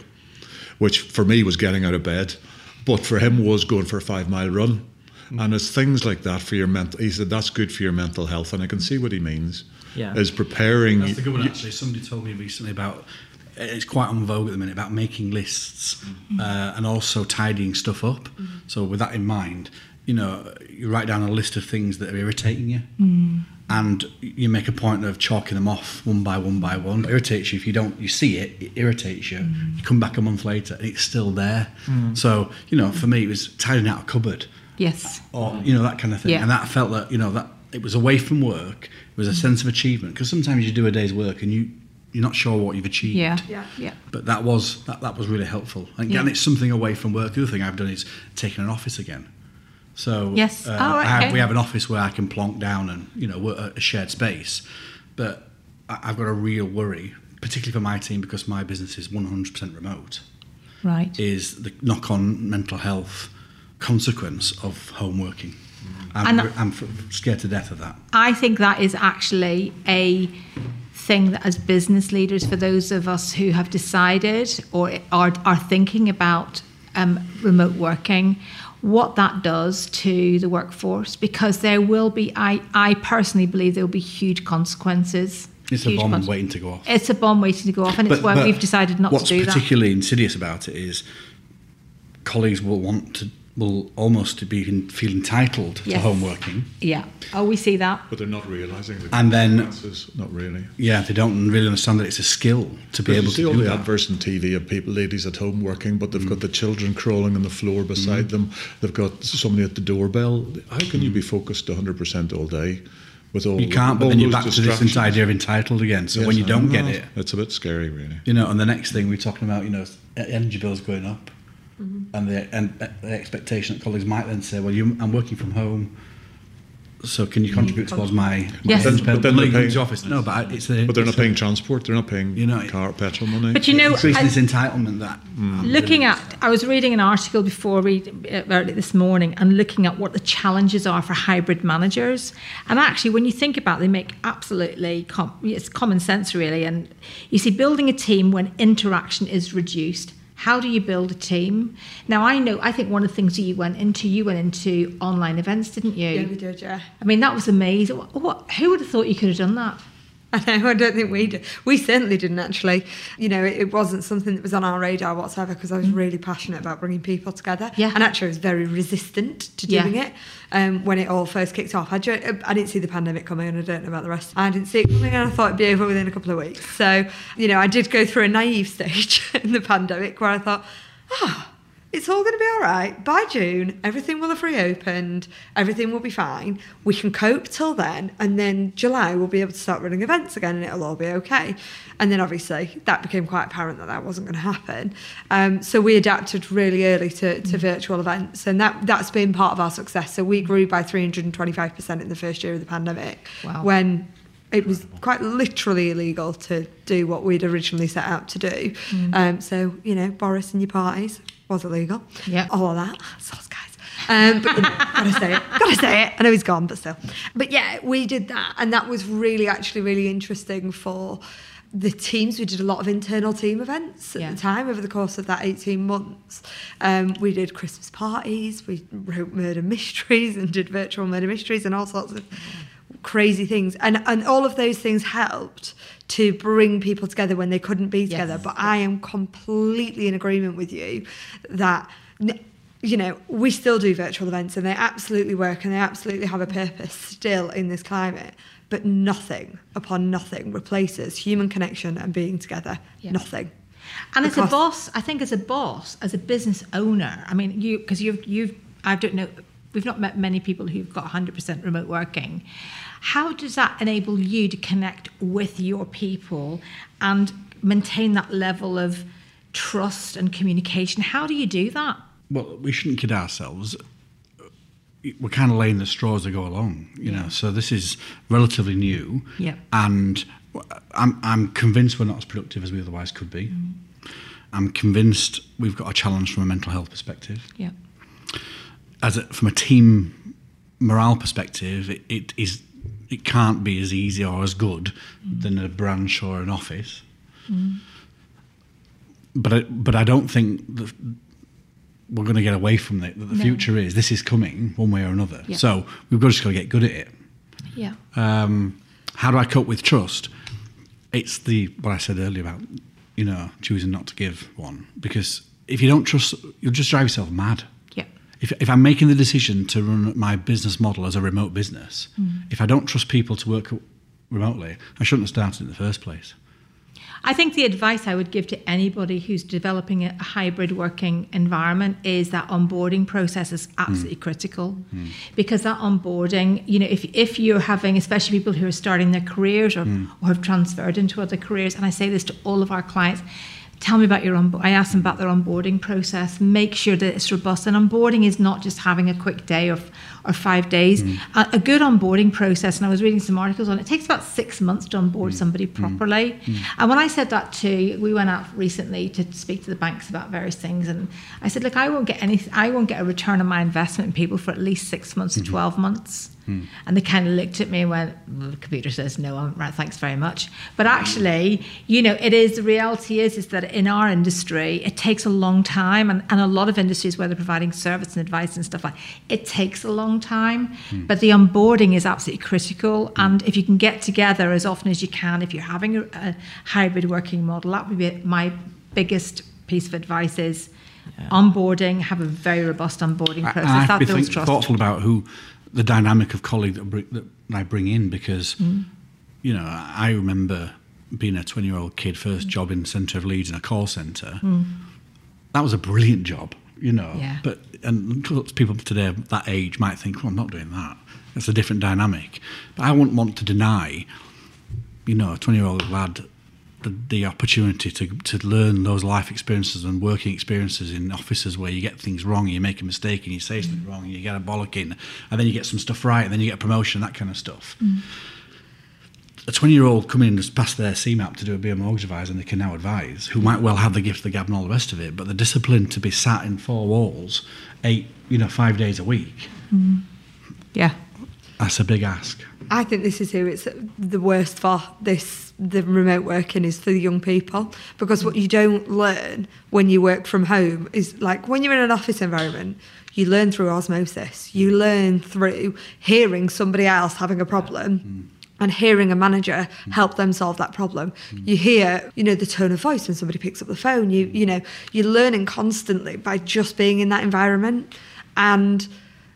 which for me was getting out of bed, but for him was going for a five mile run. Mm-hmm. And it's things like that for your mental. He said that's good for your mental health, and I can see what he means. Yeah. is preparing. That's the good one, you- actually. Somebody told me recently about it's quite on vogue at the minute about making lists mm-hmm. uh, and also tidying stuff up. Mm-hmm. So, with that in mind, you know, you write down a list of things that are irritating you, mm. and you make a point of chalking them off one by one by one. It irritates you if you don't. You see it, it irritates you. You come back a month later, and it's still there. Mm. So, you know, for me, it was tidying out a cupboard Yes. or you know that kind of thing Yeah. and that felt that you know that it was away from work it was a sense of achievement because sometimes you do a day's work and you you're not sure what you've achieved. Yeah. Yeah. Yeah. But that was that, that was really helpful. And again, Yeah. it's something away from work. The other thing I've done is taken an office again. So Yes. uh, Oh, I have, we have an office where I can plonk down and you know work a shared space. But I- I've got a real worry, particularly for my team because my business is 100% remote. Right. Is the knock-on mental health consequence of home working? I'm, I'm scared to death of that. I think that is actually a thing that, as business leaders, for those of us who have decided or are, are thinking about um, remote working, what that does to the workforce, because there will be, I, I personally believe there will be huge consequences. It's a bomb waiting to go off. It's a bomb waiting to go off, and it's why we've decided not to do that. What's particularly insidious about it is colleagues will want to will almost to be in, feel entitled to home working, Yeah. Oh, we see that. But they're not realising the And then- consequences. Not really. yeah, they don't really understand that it's a skill to be able you to see all do the that. adverts on TV of people, ladies at home working, but they've Mm. got the children crawling on the floor beside them. They've got somebody at the doorbell. How can you be focused 100% all day with all Mm. You can't, but then you're back to this distractions? idea of entitled again. So Yes, when you don't get it, it's a bit scary, really. you know, and the next thing we're talking about, you know, energy bills going up, Mm-hmm. and the and the expectation that colleagues might then say, well, you, I'm working from home. So can you mm. contribute towards my Yes. my But then- but then they're No, paying- to office. No, but I- it's a, But they're not it's a- paying transport. They're not paying You know, car petrol money. But you know, increasing I- this entitlement that mm. looking at i was reading an article before read, uh, early this morning and looking at what the challenges are for hybrid managers and actually when you think about it, they make absolutely com- it's common sense really and you see building a team when interaction is reduced how do you build a team? Now i know i think one of the things that you went into you went into online events didn't you? Yeah, we did, yeah. i mean that was amazing. What, what, who would have thought you could have done that I know, I don't think we did. We certainly didn't actually. You know, it, it wasn't something that was on our radar whatsoever because I was really passionate about bringing people together. Yeah. And actually, I was very resistant to Yeah. doing it um, when it all first kicked off. I, I didn't see the pandemic coming, and I don't know about the rest. I didn't see it coming, and I thought it'd be over within a couple of weeks. So, you know, I did go through a naive stage in the pandemic where I thought, ah. It's all going to be all right. By June, everything will have reopened. Everything will be fine. We can cope till then. And then July, we'll be able to start running events again and it'll all be okay. And then obviously, that became quite apparent that that wasn't going to happen. Um, so we adapted really early to, to virtual events. And that, that's been part of our success. So we grew by 325% in the first year of the pandemic. Wow. When it was quite literally illegal to do what we'd originally set out to do. Um, so, you know, Boris and your parties was illegal. Yeah. All of that. Sauce guys. Um, but you know, gotta say it. Gotta say it. I know he's gone, but still. But yeah, we did that. And that was really, actually, really interesting for the teams. We did a lot of internal team events at Yeah. the time over the course of that 18 months. Um, we did Christmas parties, we wrote murder mysteries and did virtual murder mysteries and all sorts of crazy things. And, and all of those things helped to bring people together when they couldn't be together. Yes. But I am completely in agreement with you that. You know, we still do virtual events and they absolutely work and they absolutely have a purpose still in this climate. But nothing upon nothing replaces human connection and being together. Yeah. Nothing. And as a boss, I think as a boss, as a business owner, I mean, you because you've you've I don't know, we've not met many people who've got 100% remote working. How does that enable you to connect with your people and maintain that level of trust and communication? How do you do that? well, we shouldn't kid ourselves. We're kind of laying the straw as they go along, you know. So this is relatively new, Yeah. and I'm I'm convinced we're not as productive as we otherwise could be. Mm-hmm. I'm convinced we've got a challenge from a mental health perspective. Yeah. As a, from a team morale perspective, it, it is it can't be as easy or as good than a branch or an office. But I, but I don't think that we're going to get away from it. That the No. future is this is coming one way or another. Yeah. So we've got to just got to get good at it. Yeah. Um, how do I cope with trust? It's the what I said earlier about you know choosing not to give one because if you don't trust, you'll just drive yourself mad. If, if I'm making the decision to run my business model as a remote business, if I don't trust people to work remotely, I shouldn't have started in the first place. I think the advice I would give to anybody who's developing a hybrid working environment is that onboarding process is absolutely mm. critical mm. because that onboarding, you know, if, if you're having, especially people who are starting their careers or, mm. or have transferred into other careers, and I say this to all of our clients, tell me about your onboard. I ask them about their onboarding process. Make sure that it's robust. And onboarding is not just having a quick day or, or five days. Mm. A, a, good onboarding process, and I was reading some articles on it, it takes about six months to onboard mm. somebody mm. properly. Mm. And when I said that to, we went out recently to speak to the banks about various things, and I said, look, I won't get any, I won't get a return on my investment in people for at least six months to mm-hmm. twelve months. Hmm. And they kind of looked at me and went, well, the computer says no, I'm right, thanks very much. But actually, you know, it is, the reality is, is that in our industry, it takes a long time. And, and a lot of industries where they're providing service and advice and stuff like it takes a long time. Hmm. But the onboarding is absolutely critical. Hmm. And if you can get together as often as you can, if you're having a, a hybrid working model, that would be my biggest piece of advice is yeah. onboarding, have a very robust onboarding process. I, I have to be think, thoughtful about who the dynamic of colleague that, bring, that I bring in because, mm. you know, I remember being a 20 year old kid, first mm. job in the centre of Leeds in a call centre. Mm. That was a brilliant job, you know. Yeah. But and people today that age might think, well, I'm not doing that. It's a different dynamic. But I wouldn't want to deny, you know, a 20 year old lad the, the opportunity to, to learn those life experiences and working experiences in offices where you get things wrong, you make a mistake and you say something mm. wrong, and you get a bollocking, and then you get some stuff right, and then you get a promotion, that kind of stuff. Mm. A 20 year old coming in and has passed their CeMAP to do a BM mortgage advisor and they can now advise, who might well have the gift of the gab and all the rest of it, but the discipline to be sat in four walls, eight, you know, five days a week. Mm. Yeah. That's a big ask. I think this is who it's the worst for this the remote working is for the young people because what you don't learn when you work from home is like when you're in an office environment you learn through osmosis you learn through hearing somebody else having a problem mm and hearing a manager help them solve that problem you hear you know the tone of voice when somebody picks up the phone. You you know you're learning constantly by just being in that environment. And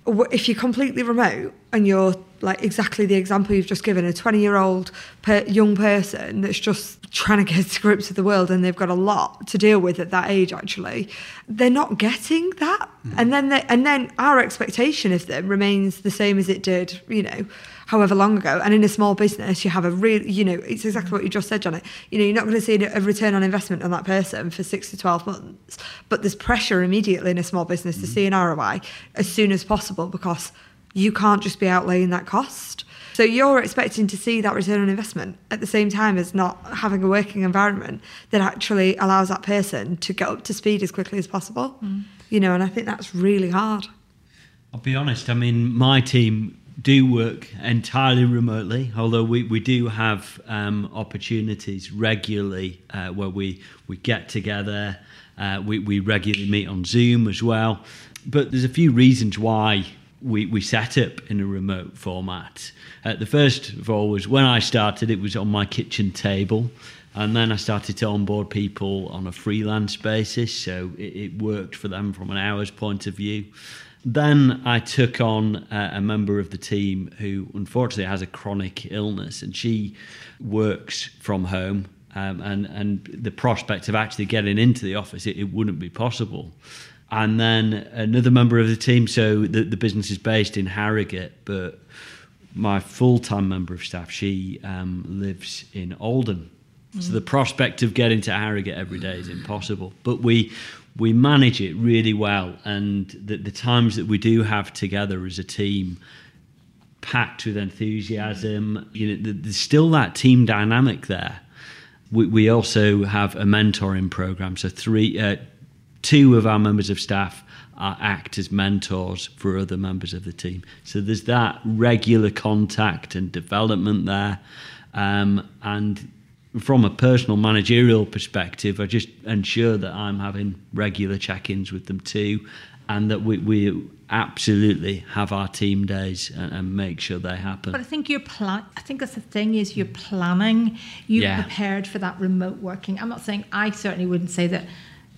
if you're completely remote and you're like exactly the example you've just given a 20 year old per young person that's just trying to get to grips with the world and they've got a lot to deal with at that age actually they're not getting that. Mm. and then they, and then our expectation of them remains the same as it did you know however long ago and in a small business you have a real you know it's exactly what you just said Janet you know you're not going to see a return on investment on that person for 6 to 12 months but there's pressure immediately in a small business mm. to see an ROI as soon as possible because you can't just be outlaying that cost. So you're expecting to see that return on investment at the same time as not having a working environment that actually allows that person to get up to speed as quickly as possible. Mm. You know, and I think that's really hard. I'll be honest, I mean, my team do work entirely remotely, although we, we do have um, opportunities regularly uh, where we, we get together. Uh, we, we regularly meet on Zoom as well. But there's a few reasons why we, we set up in a remote format. Uh, the first of all was when I started, it was on my kitchen table. And then I started to onboard people on a freelance basis, so it, it worked for them from an hour's point of view. Then I took on uh, a member of the team who unfortunately has a chronic illness, and she works from home. Um, and and the prospect of actually getting into the office, it, it wouldn't be possible and then another member of the team. So the, the business is based in Harrogate, but my full time member of staff, she um, lives in Oldham. So the prospect of getting to Harrogate every day is impossible. But we we manage it really well, and the, the times that we do have together as a team, packed with enthusiasm, you know, there's still that team dynamic there. We, we also have a mentoring program, so three. Uh, two of our members of staff are, act as mentors for other members of the team. So there's that regular contact and development there. Um, and from a personal managerial perspective, I just ensure that I'm having regular check ins with them too, and that we, we absolutely have our team days and, and, make sure they happen. But I think you're plan. I think that's the thing is you're planning. You yeah. prepared for that remote working. I'm not saying I certainly wouldn't say that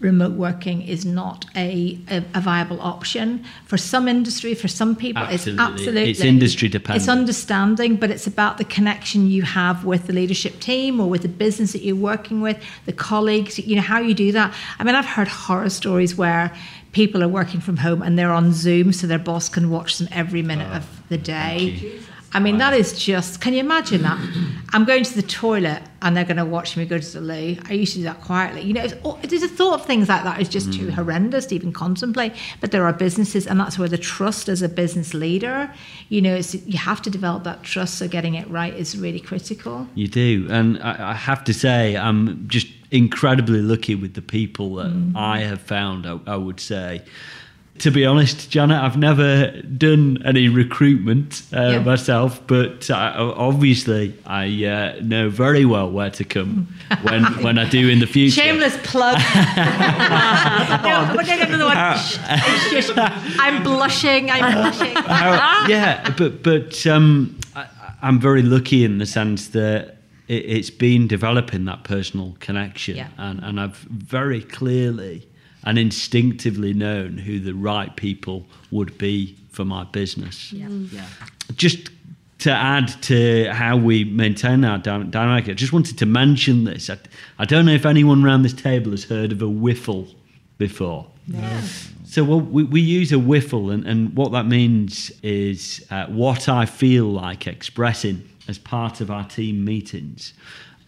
remote working is not a, a, a, viable option. For some industry for some people absolutely. it's absolutely it's industry dependent. It's understanding but it's about the connection you have with the leadership team or with the business that you're working with the colleagues you know how you do that. I mean i've heard horror stories where people are working from home and they're on zoom so their boss can watch them every minute oh, of the day I mean, wow. that is just, can you imagine that? I'm going to the toilet and they're going to watch me go to the loo. I used to do that quietly. You know, it's, it's a thought of things like that is just mm. too horrendous to even contemplate. But there are businesses, and that's where the trust as a business leader, you know, you have to develop that trust. So getting it right is really critical. You do. And I, I have to say, I'm just incredibly lucky with the people that mm. I have found, I, I would say to be honest, Janet, I've never done any recruitment uh, yeah. myself, but I, obviously I uh, know very well where to come when when I do in the future. Shameless plug. no, no, uh, just, I'm blushing. I'm blushing. yeah, but but um, I, am very lucky in the sense that it, has been developing that personal connection, yeah. and and I've very clearly and instinctively known who the right people would be for my business. Yeah. Mm. yeah. Just to add to how we maintain our dynamic, I just wanted to mention this. I, I don't know if anyone around this table has heard of a whiffle before. No. So well, we, we use a whiffle, and, and what that means is uh, what I feel like expressing as part of our team meetings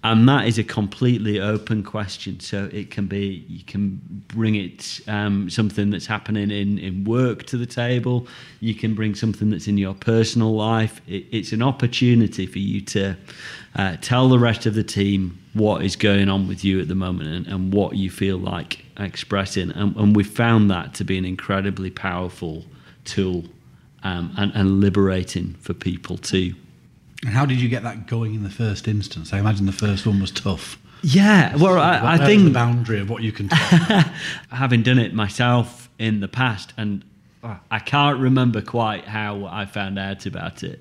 and that is a completely open question. So it can be you can bring it um, something that's happening in, in work to the table. You can bring something that's in your personal life. It, it's an opportunity for you to uh, tell the rest of the team what is going on with you at the moment and, and what you feel like expressing. And, and we found that to be an incredibly powerful tool um, and, and liberating for people too and how did you get that going in the first instance? I imagine the first one was tough. Yeah, well, I, I think the boundary of what you can. Talk having done it myself in the past, and I can't remember quite how I found out about it,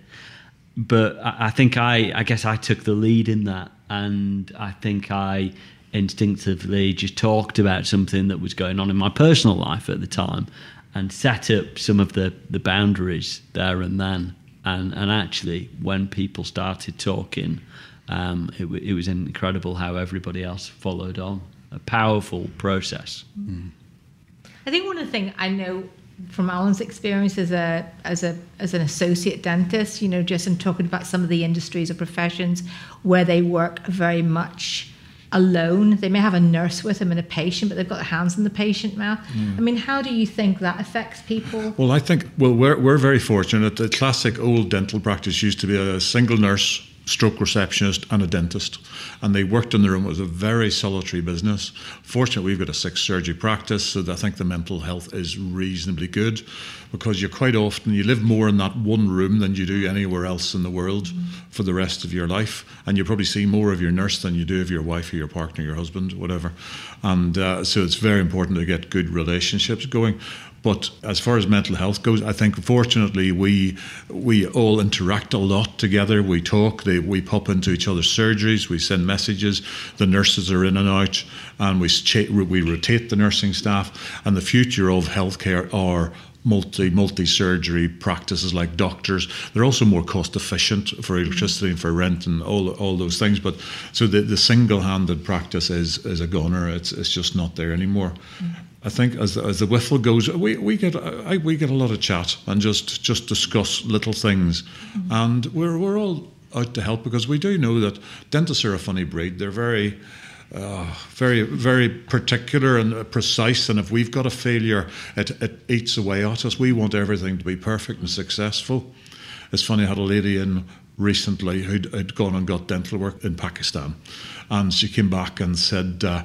but I, I think I, I guess I took the lead in that, and I think I instinctively just talked about something that was going on in my personal life at the time, and set up some of the the boundaries there and then and and actually when people started talking um, it, it, was incredible how everybody else followed on a powerful process mm. i think one of the things i know from alan's experience as a as a as an associate dentist you know just in talking about some of the industries or professions where they work very much alone. They may have a nurse with them and a patient, but they've got their hands in the patient mouth. Mm. I mean, how do you think that affects people? Well, I think, well, we're, we're very fortunate. The classic old dental practice used to be a single nurse stroke receptionist and a dentist. And they worked in the room. It was a very solitary business. Fortunately, we've got a six surgery practice, so I think the mental health is reasonably good because you quite often you live more in that one room than you do anywhere else in the world mm. for the rest of your life. And you probably see more of your nurse than you do of your wife or your partner, your husband, whatever. And uh, so it's very important to get good relationships going. But as far as mental health goes, I think fortunately we we all interact a lot together. We talk, they, we pop into each other's surgeries, we send messages. The nurses are in and out, and we we rotate the nursing staff. And the future of healthcare are multi multi surgery practices like doctors. They're also more cost efficient for electricity and for rent and all all those things. But so the, the single handed practice is is a goner. It's it's just not there anymore. Mm. I think as the, as the whiffle goes, we, we get I, we get a lot of chat and just just discuss little things, mm-hmm. and we're we're all out to help because we do know that dentists are a funny breed. They're very uh, very, very particular and precise. And if we've got a failure, it, it eats away at us. We want everything to be perfect and successful. It's funny, I had a lady in recently who'd, who'd gone and got dental work in Pakistan. And she came back and said, uh,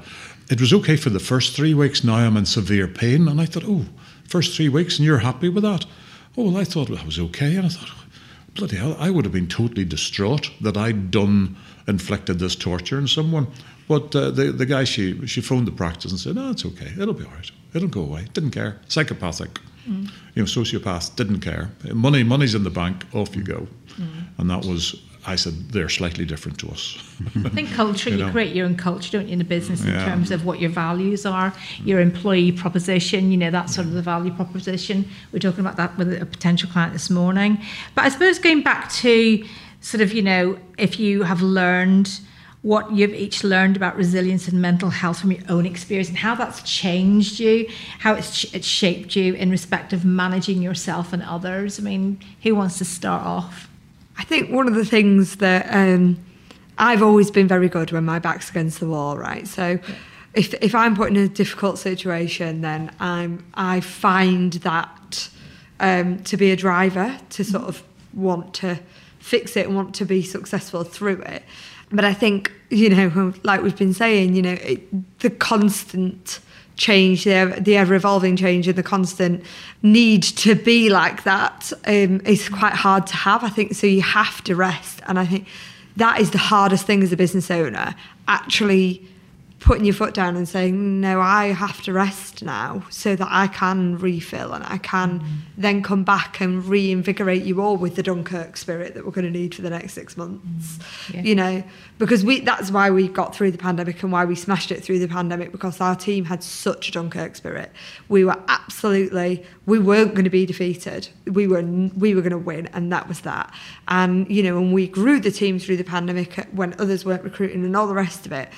it was okay for the first three weeks. Now I'm in severe pain. And I thought, oh, first three weeks and you're happy with that? Oh, well, I thought I was okay. And I thought, bloody hell, I would have been totally distraught that I'd done, inflicted this torture on someone. But uh, the, the guy, she, she phoned the practice and said, no, it's okay. It'll be all right. It'll go away. Didn't care. Psychopathic. Mm. You know, sociopath, didn't care. Money, money's in the bank, off you go. Mm. And that was I said they're slightly different to us. I think culture, you, You create your own culture, don't you, in a business in Yeah. terms of what your values are, your employee proposition, you know, that's sort of the value proposition. We are talking about that with a potential client this morning. But I suppose going back to sort of, you know, if you have learned what you've each learned about resilience and mental health from your own experience and how that's changed you, how it's, it's shaped you in respect of managing yourself and others. I mean, who wants to start off? I think one of the things that um, I've always been very good when my back's against the wall, right? So if if I'm put in a difficult situation, then I'm I find that um, to be a driver to sort of want to fix it and want to be successful through it. But I think you know, like we've been saying, you know, it, the constant change, the, the ever evolving change, and the constant need to be like that um, is quite hard to have. I think so. You have to rest, and I think that is the hardest thing as a business owner. Actually putting your foot down and saying, no, I have to rest now so that I can refill and I can mm. then come back and reinvigorate you all with the Dunkirk spirit that we're going to need for the next six months. Mm. Yeah. You know, because we that's why we got through the pandemic and why we smashed it through the pandemic because our team had such a Dunkirk spirit. We were absolutely, we weren't going to be defeated. We were we were going to win and that was that. And, you know, and we grew the team through the pandemic when others weren't recruiting and all the rest of it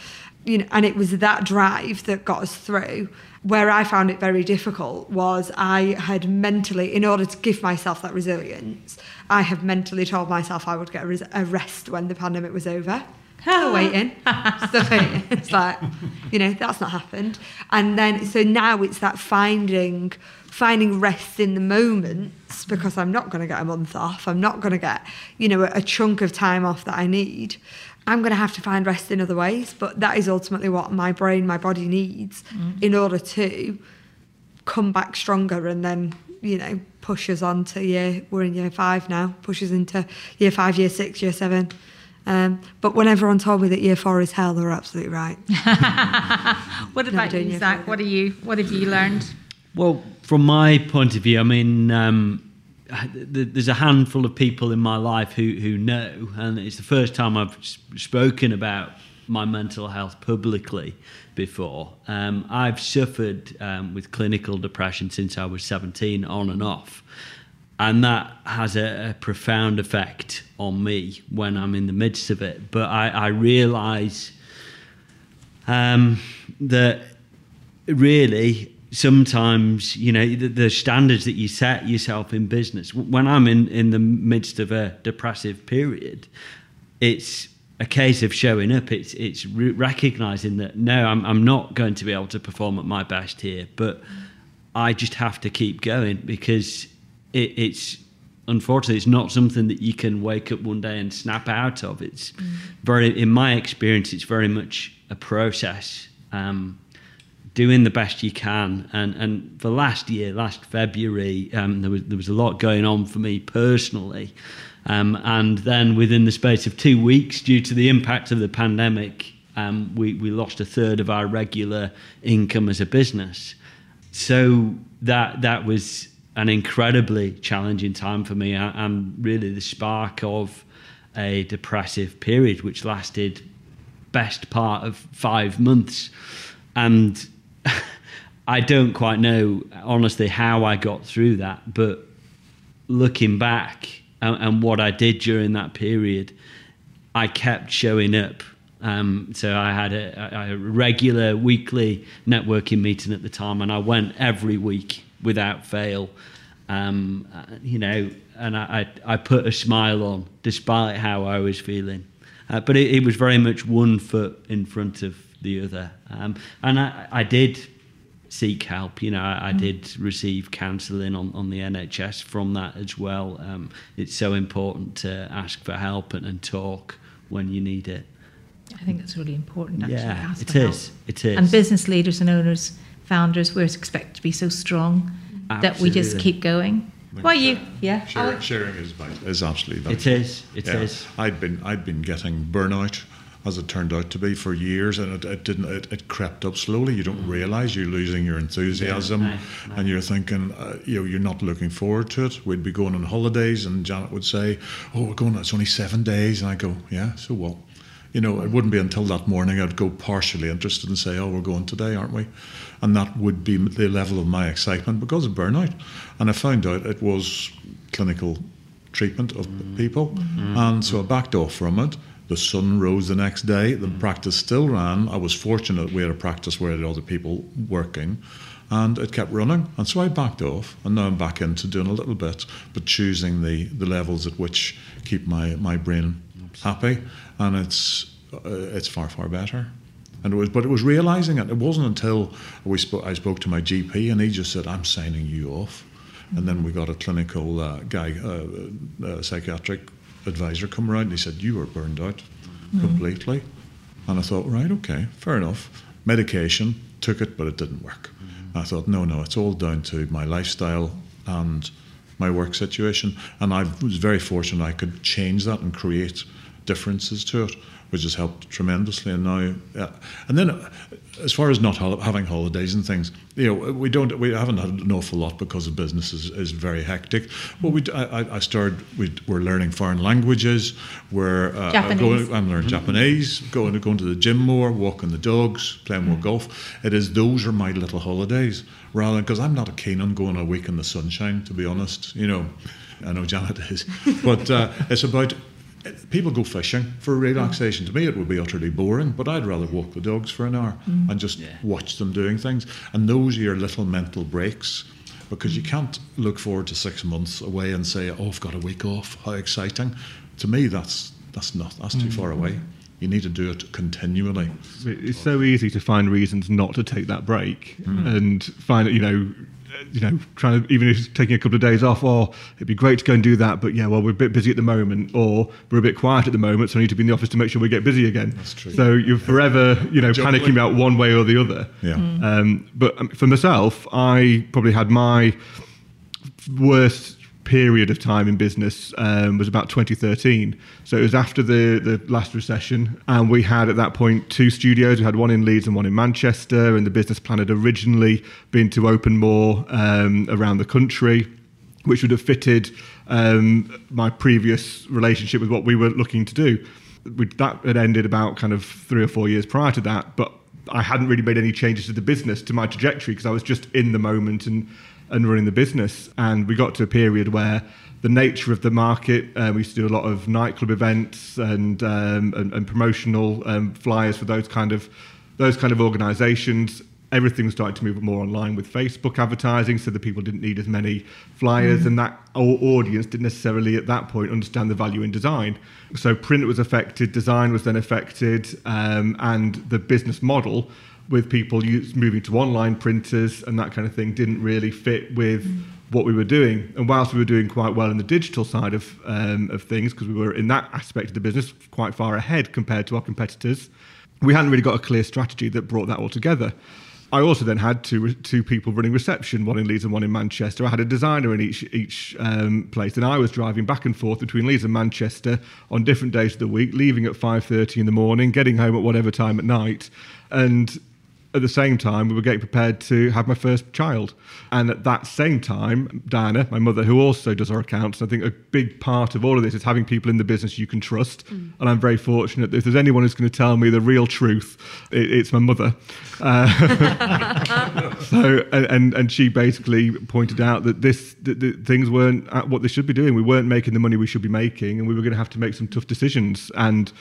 you know, and it was that drive that got us through. Where I found it very difficult was I had mentally, in order to give myself that resilience, I had mentally told myself I would get a, res- a rest when the pandemic was over. Still waiting, still waiting. It's like, you know, that's not happened. And then, so now it's that finding, finding rest in the moments because I'm not going to get a month off. I'm not going to get, you know, a, a chunk of time off that I need. I'm going to have to find rest in other ways, but that is ultimately what my brain, my body needs in order to come back stronger and then, you know, push us on to year, we're in year five now, push us into year five, year six, year seven. Um, but when everyone told me that year four is hell, they were absolutely right. What about you, Zach? What are you? What have you learned? Well, from my point of view, I mean, um, th- there's a handful of people in my life who, who know, and it's the first time I've spoken about my mental health publicly before. Um, I've suffered um, with clinical depression since I was 17, on and off. And that has a, a profound effect on me when I'm in the midst of it. But I, I realize um, that really sometimes you know the, the standards that you set yourself in business when i'm in in the midst of a depressive period it's a case of showing up. It's it's re- recognizing that no I'm, I'm not going to be able to perform at my best here but i just have to keep going because it, it's unfortunately it's not something that you can wake up one day and snap out of. It's very in my experience it's very much a process um, doing the best you can. And and for last year, last February, um, there was there was a lot going on for me personally. Um, and then within the space of two weeks, due to the impact of the pandemic, um, we, we lost a third of our regular income as a business. So that that was an incredibly challenging time for me, and- and really the spark of a depressive period, which lasted best part of five months. And I don't quite know, honestly, how I got through that. But looking back and, and what I did during that period, I kept showing up. Um, so I had a, a regular weekly networking meeting at the time, and I went every week without fail. Um, uh, you know, and I, I, I put a smile on despite how I was feeling. Uh, but it, it was very much one foot in front of the other. Um, and I, I did seek help. You know, I, I did receive counselling on, on the NHS from that as well. Um, it's so important to ask for help and, and talk when you need it. I think that's really important. Actually, Yeah, ask it for help. is. It is. And business leaders and owners, founders, we're expected to be so strong that we just keep going. Well, you, yeah. Sharing, sharing is vital, is absolutely vital. It is. It is. I'd been I'd been getting burnout as it turned out to be for years, and it, it didn't. It, it, crept up slowly. You don't mm. realise you're losing your enthusiasm, Yeah, right, and you're thinking, uh, you know, you're not looking forward to it. We'd be going on holidays, and Janet would say, "Oh, we're going. It's only seven days," and I go, "Yeah, so what?" You know, it wouldn't be until that morning I'd go partially interested and say, "Oh, we're going today, aren't we?" And that would be the level of my excitement because of burnout. And I found out it was clinical treatment of mm. people, mm-hmm. and so I backed off from it. The sun rose the next day. The practice still ran. I was fortunate we had a practice where there were other people working, and it kept running. And so I backed off, and now I'm back into doing a little bit, but choosing the, the levels at which keep my, my brain happy, and it's uh, it's far far better. And it was, but it was realizing it. It wasn't until we spoke, I spoke to my GP, and he just said, "I'm signing you off." And then we got a clinical uh, guy, uh, uh, psychiatric advisor, come around, and he said, "You were burned out completely." Mm-hmm. And I thought, right, okay, fair enough. Medication took it, but it didn't work. Mm-hmm. I thought, no, no, it's all down to my lifestyle and my work situation. And I was very fortunate I could change that and create differences to it, which has helped tremendously. And now, yeah. and then uh, as far as not hol- having holidays and things, you know, we don't, we haven't had an awful lot because the business is, is very hectic. But we, d- I, I started, we, we're learning foreign languages. We're uh, Japanese. Going, I'm learning Japanese, going to going to the gym more, walking the dogs, playing more golf. It is those are my little holidays, rather because I'm not keen on going a week in the sunshine. To be honest, you know, I know Janet is, but uh, it's about people go fishing for relaxation. To me, it would be utterly boring, but I'd rather walk the dogs for an hour mm. and just Yeah. watch them doing things. And those are your little mental breaks. Because you can't look forward to six months away and say, "Oh, I've got a week off. How exciting!" To me, that's that's not that's too mm. far away. You need to do it continually. It's so easy to find reasons not to take that break mm. and find you know you know trying to even if it's taking a couple of days off or it'd be great to go and do that but yeah well we're a bit busy at the moment or we're a bit quiet at the moment so I need to be in the office to make sure we get busy again That's true. so you're forever you know Juggling. panicking about one way or the other Yeah. um, but um, for myself I probably had my worst period of time in business um, was about 2013. So it was after the, the last recession, and we had at that point two studios. We had one in Leeds and one in Manchester, and the business plan had originally been to open more um, around the country, which would have fitted um, my previous relationship with what we were looking to do. We, that had ended about kind of three or four years prior to that, but I hadn't really made any changes to the business, to my trajectory, because I was just in the moment and and running the business. And we got to a period where the nature of the market, uh, we used to do a lot of nightclub events and um, and, and promotional um, flyers for those kind of those kind of organisations. Everything started to move more online with Facebook advertising, so the people didn't need as many flyers, and that au- audience didn't necessarily at that point understand the value in design. So print was affected, design was then affected, um, and the business model with people moving to online printers and that kind of thing didn't really fit with what we were doing. And whilst we were doing quite well in the digital side of um, of things, because we were in that aspect of the business quite far ahead compared to our competitors, we hadn't really got a clear strategy that brought that all together. I also then had two two people running reception, one in Leeds and one in Manchester. I had a designer in each each um, place, and I was driving back and forth between Leeds and Manchester on different days of the week, leaving at five thirty in the morning, getting home at whatever time at night, and at the same time, we were getting prepared to have my first child. And at that same time, Diana, my mother, who also does our accounts, I think a big part of all of this is having people in the business you can trust. And I'm very fortunate that if there's anyone who's going to tell me the real truth, it, it's my mother. Uh, so, and, and, she basically pointed out that this that, that things weren't at what they should be doing. We weren't making the money we should be making, and we were going to have to make some tough decisions. And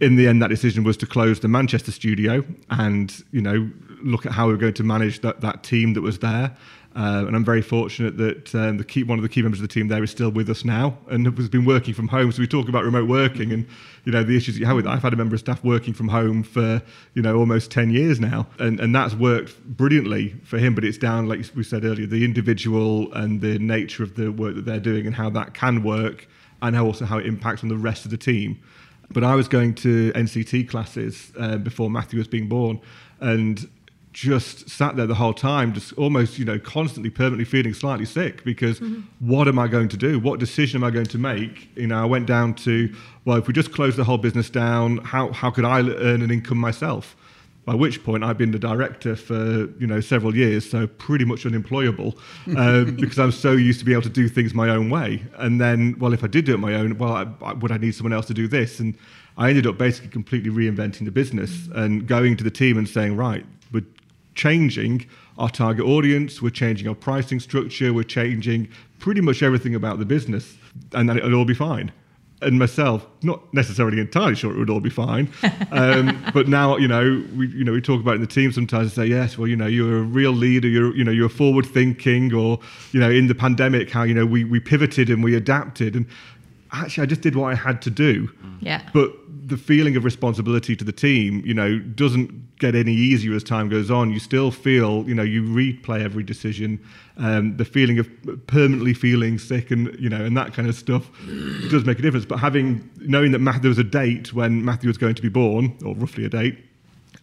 in the end, that decision was to close the Manchester studio and you know look at how we were going to manage that that team that was there. Uh, and I'm very fortunate that um, the key, one of the key members of the team there is still with us now and has been working from home. So we talk about remote working and you know the issues you have with that. I've had a member of staff working from home for you know almost 10 years now, and and that's worked brilliantly for him. But it's down, like we said earlier, the individual and the nature of the work that they're doing and how that can work, and how also how it impacts on the rest of the team. But I was going to NCT classes uh, before Matthew was being born, and just sat there the whole time, just almost, you know, constantly, permanently feeling slightly sick because what am I going to do? What decision am I going to make? You know, I went down to, well, if we just close the whole business down, how, how could I earn an income myself? By which point I've been the director for you know several years, so pretty much unemployable um, because I'm so used to be able to do things my own way. And then, well, if I did do it my own, well, I, I, would I need someone else to do this? And I ended up basically completely reinventing the business and going to the team and saying, right, we're changing our target audience, we're changing our pricing structure, we're changing pretty much everything about the business, and then it'll all be fine and myself, not necessarily entirely sure it would all be fine. Um, but now, you know, we you know we talk about it in the team sometimes and say, yes, well, you know, you're a real leader. You're you know you're forward thinking, or you know, in the pandemic, how you know we we pivoted and we adapted, and actually, I just did what I had to do. Yeah. But the feeling of responsibility to the team, you know, doesn't get any easier as time goes on. You still feel, you know, you replay every decision. Um, the feeling of permanently feeling sick and you know and that kind of stuff does make a difference. But having knowing that Matthew, there was a date when Matthew was going to be born, or roughly a date,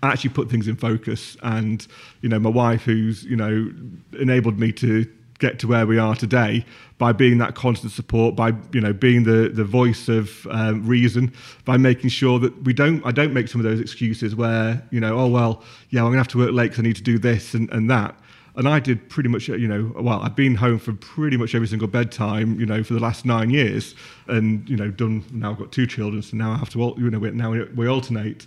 actually put things in focus. And you know, my wife, who's you know enabled me to get to where we are today by being that constant support, by you know being the the voice of um, reason, by making sure that we don't I don't make some of those excuses where you know oh well yeah I'm gonna have to work late because I need to do this and, and that. And I did pretty much, you know, well, I've been home for pretty much every single bedtime, you know, for the last nine years, and you know, done. Now I've got two children, so now I have to, you know, now we alternate,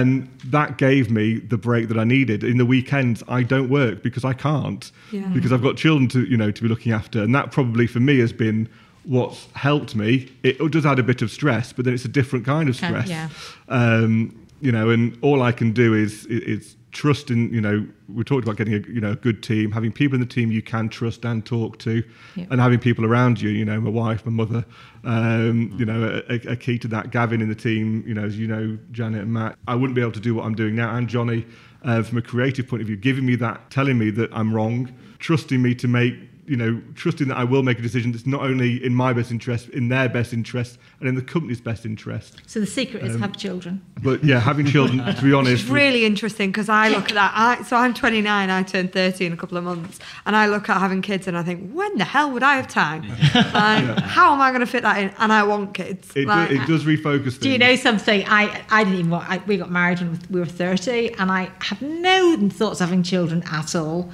and that gave me the break that I needed. In the weekends, I don't work because I can't, Yeah. because I've got children to, you know, to be looking after, and that probably for me has been what's helped me. It does add a bit of stress, but then it's a different kind of stress. yeah. Um, you know, and all I can do is is trust in. You know, we talked about getting a you know a good team, having people in the team you can trust and talk to, Yeah. and having people around you. You know, my wife, my mother. Um, you know, a, a key to that. Gavin in the team. You know, as you know, Janet and Matt. I wouldn't be able to do what I'm doing now, and Johnny, uh, from a creative point of view, giving me that, telling me that I'm wrong, trusting me to make. You know, trusting that I will make a decision that's not only in my best interest, in their best interest, and in the company's best interest. So the secret Um, is have children. But yeah, having children, to be honest, It's really interesting because I look at that. I, so I'm 29. I turn 30 in a couple of months, and I look at having kids, and I think, when the hell would I have time? Like, How am I going to fit that in? And I want kids. it, Like, do, it does refocus things. Do you know something? I, I didn't even want, I, we got married when we were 30 and I had no thoughts of having children at all.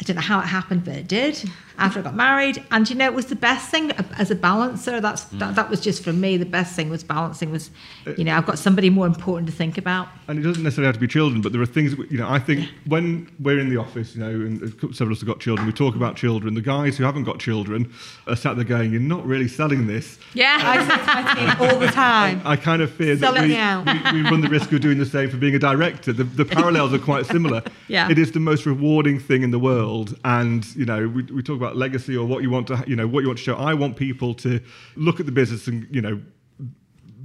I don't know how it happened, but it did after I got married. And you know, it was the best thing as a balancer. That's mm. that, that was just for me. The best thing was balancing was, uh, you know, I've got somebody more important to think about. and it doesn't necessarily have to be children, but there are things, you know, I think when we're in the office, you know, and several of us have got children, we talk about children. The guys who haven't got children are sat there going, you're not really selling this. Yeah. Uh, I my team all the time. I kind of fear Sell that we, we, we run the risk of doing the same for being a director. The, the parallels are quite similar. Yeah. It is the most rewarding thing in the world. And, you know, we, we talk about legacy or what you want to, you know, what you want to show. I want people to look at the business and, you know,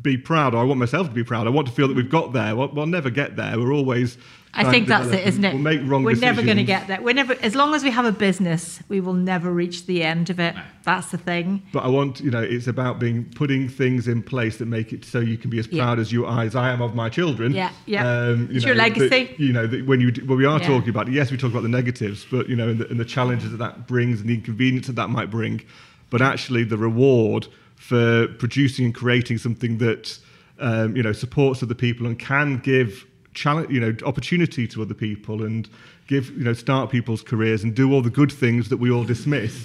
be proud, or I want myself to be proud. I want to feel that we've got there. We'll never get there. We're always. I think that's it, isn't it? We'll make wrong We're never going to get there. We're never, as long as we have a business, we will never reach the end of it. That's the thing. But I want, you know, it's about being putting things in place that make it so you can be as Yeah. proud as you are, as I am of my children. Yeah, yeah. Um, you It's know, your that- legacy. you know, that when you when we are Yeah. talking about it, yes, we talk about the negatives, but you know, and the, and the challenges that that brings and the inconvenience that that might bring, but actually the reward for producing and creating something that um, you know supports other people and can give challenge, you know, opportunity to other people and give you know start people's careers and do all the good things that we all dismiss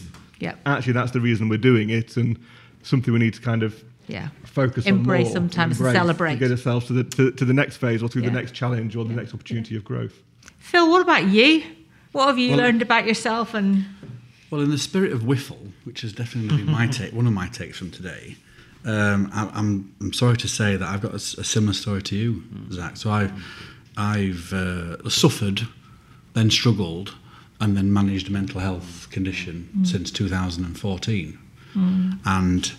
Yep. actually that's the reason we're doing it and something we need to kind of Yeah. focus Embrace on more, sometimes and embrace celebrate. to get ourselves to the to, to the next phase or to Yeah. the next challenge or the next opportunity of growth Phill, what about you? What have you Well- learned about yourself? And Well, in the spirit of Whiffle, which has definitely been my take, one of my takes from today, um, I, I'm I'm sorry to say that I've got a similar story to you, Zach. So I've I've uh, suffered, then struggled, and then managed a mental health condition since 2014, and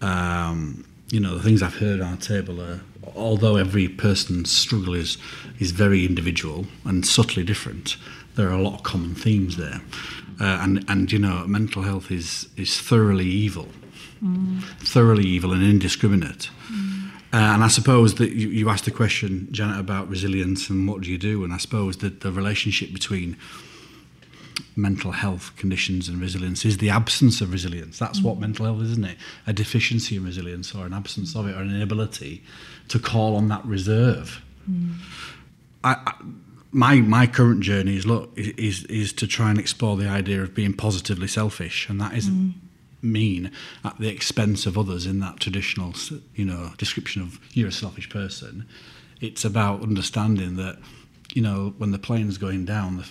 um, you know the things I've heard on the table are. Although every person's struggle is is very individual and subtly different, there are a lot of common themes there, uh, and and you know mental health is is thoroughly evil, thoroughly evil and indiscriminate, Uh, and I suppose that you, you asked the question, Janet, about resilience and what do you do? And I suppose that the relationship between mental health conditions and resilience is the absence of resilience. That's what mm. mental health is, isn't it? A deficiency in resilience or an absence of it or an inability to call on that reserve. Mm. I, I, my my current journey is look is is to try and explore the idea of being positively selfish, and that isn't mm. Mean at the expense of others in that traditional you know description of you're a selfish person. It's about understanding that you know when the plane's going down,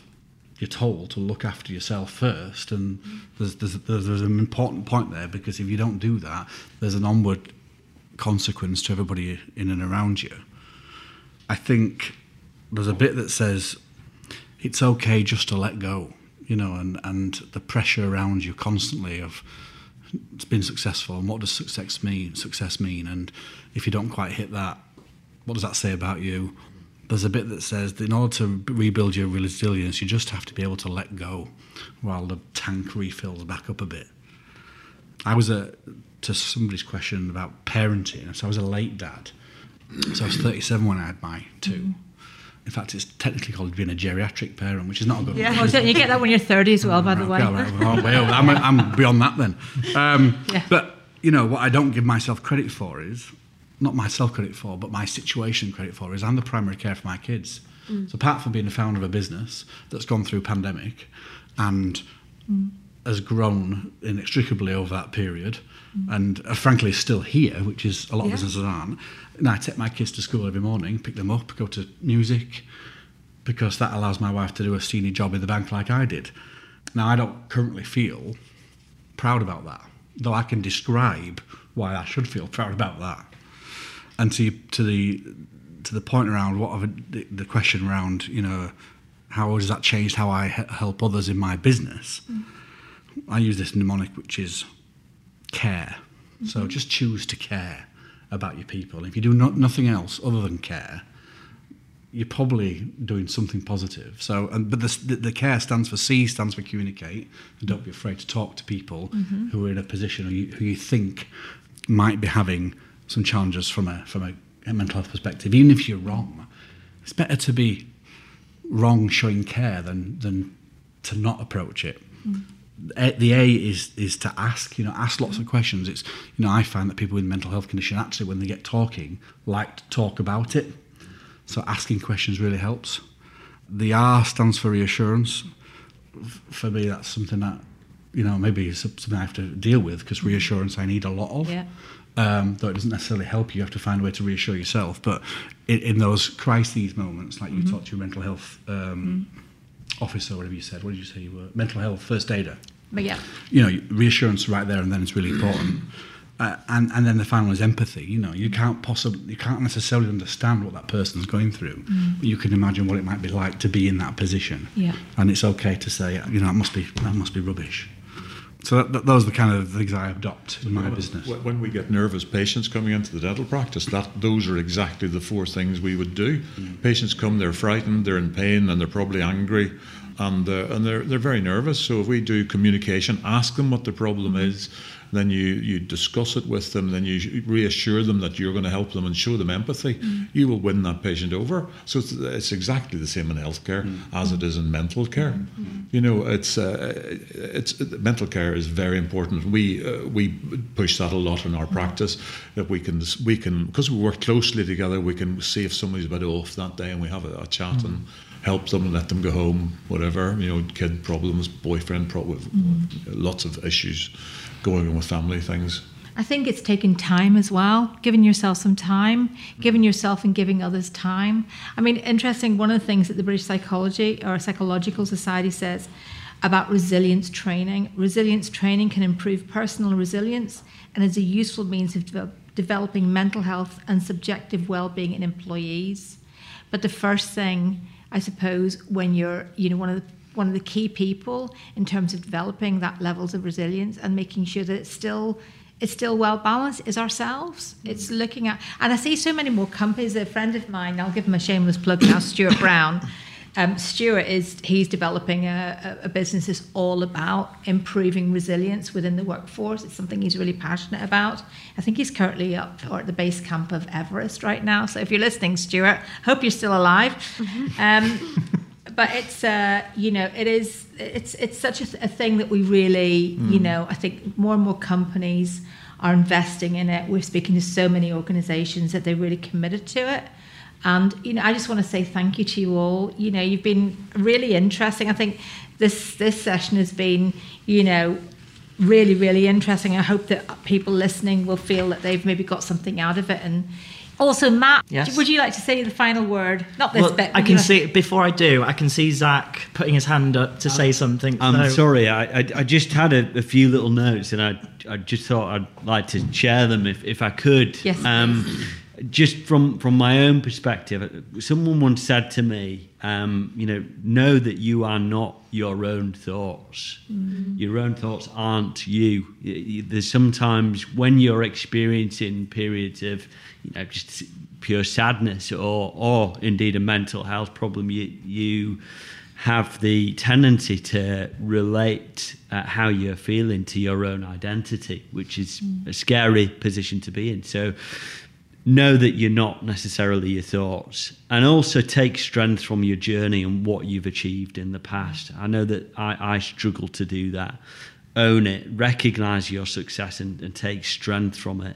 you're told to look after yourself first, and there's, there's there's there's an important point there because if you don't do that, there's an onward consequence to everybody in and around you. I think there's a bit that says it's okay just to let go, you know, and, and the pressure around you constantly of it's been successful and what does success mean success mean? And if you don't quite hit that what does that say about you? There's a bit that says that in order to rebuild your resilience you just have to be able to let go while the tank refills back up a bit. I was a to somebody's question about parenting so I was a late dad. So I was 37 when I had my 2 mm-hmm. In fact it's technically called being a geriatric parent which is not a good Oh, don't you get that when you're 30 as well, by the way? Okay, well, well, I'm, I'm beyond that then. Um, Yeah. But, you know, what I don't give myself credit for is, not myself credit for, but my situation credit for is I'm the primary care for my kids. So apart from being the founder of a business that's gone through pandemic and has grown inextricably over that period and uh, frankly is still here, which is a lot Yeah. of businesses aren't. And I take my kids to school every morning, pick them up, go to music, because that allows my wife to do a senior job in the bank like I did. Now, I don't currently feel proud about that, though I can describe why I should feel proud about that. And to to the to the point around what of the, the question around you know how has that changed how I he- help others in my business? Mm-hmm. I use this mnemonic which is care. So mm-hmm. just choose to care about your people. If you do not, nothing else other than care, you're probably doing something positive. So, and, but the, the, the care stands for C stands for communicate, and don't be afraid to talk to people mm-hmm. who are in a position who you, who you think might be having some challenges from a from a, a mental health perspective. Even if you're wrong, it's better to be wrong showing care than than to not approach it. A- The A is is to ask, you know, ask lots of questions. It's you know, I find that people with mental health condition actually when they get talking like to talk about it. So asking questions really helps. The R stands for reassurance. For me, that's something that you know maybe is something I have to deal with because reassurance I need a lot of. Yeah. Um, though it doesn't necessarily help you, you have to find a way to reassure yourself. But in, in those crises moments, like you talked to your mental health um, officer, whatever you said, what did you say you were? Mental health first aider But yeah. you know, reassurance right there and then is really important. Uh, and and then the final is empathy. You know, you can't possibly, you can't necessarily understand what that person's going through, but you can imagine what it might be like to be in that position. Yeah. And it's okay to say, you know, that must be that must be rubbish. So that, that, those are the kind of things I adopt in my business. When we get nervous patients coming into the dental practice, that those are exactly the four things we would do. Patients come, they're frightened, they're in pain, and they're probably angry, and uh, and they're they're very nervous. So if we do communication, ask them what the problem is, then you you discuss it with them, then you reassure them that you're going to help them and show them empathy. Mm. You will win that patient over. So it's, it's exactly the same in healthcare mm. as it is in mental care. Mm. You know, it's uh, it's mental care is very important. We uh, we push that a lot in our practice that we can we can because we work closely together. We can see if somebody's a bit off that day, and we have a, a chat and help them and let them go home. Whatever you know, kid problems, boyfriend problems, lots of issues going on with family things. I think it's taking time as well, giving yourself some time, giving yourself and giving others time. I mean, interesting, one of the things that the British Psychology or Psychological Society says about resilience training resilience training can improve personal resilience and is a useful means of devel- developing mental health and subjective well-being in employees. But the first thing, I suppose, when you're, you know, one of the one of the key people in terms of developing that levels of resilience and making sure that it's still it's still well balanced is ourselves. It's looking at and I see so many more companies. A friend of mine, I'll give him a shameless plug now, Stuart Brown. Um, Stuart is he's developing a, a, business that's all about improving resilience within the workforce. It's something he's really passionate about. I think he's currently up or at the base camp of Everest right now. So if you're listening, Stuart, hope you're still alive. Mm-hmm. Um, but it's uh, you know it is it's it's such a, a thing that we really mm. you know I think more and more companies are investing in it. We're speaking to so many organisations that they're really committed to it. And you know, I just want to say thank you to you all. You know, you've been really interesting. I think this this session has been, you know, really really interesting. I hope that people listening will feel that they've maybe got something out of it. And also, Matt, yes. would you like to say the final word? Not this well, bit. I can see before I do. I can see Zach putting his hand up to say something. I'm so. sorry. I, I, I just had a, a, few little notes, and I I just thought I'd like to share them if if I could. Yes. Um, just from from my own perspective, someone once said to me, um, you know, know that you are not your own thoughts. Mm. Your own thoughts aren't you. There's sometimes when you're experiencing periods of, you know, just pure sadness or or indeed a mental health problem, you you have the tendency to relate uh, how you're feeling to your own identity, which is mm. a scary position to be in. So know that you're not necessarily your thoughts and also take strength from your journey and what you've achieved in the past i know that i, I struggle to do that own it recognize your success and, and take strength from it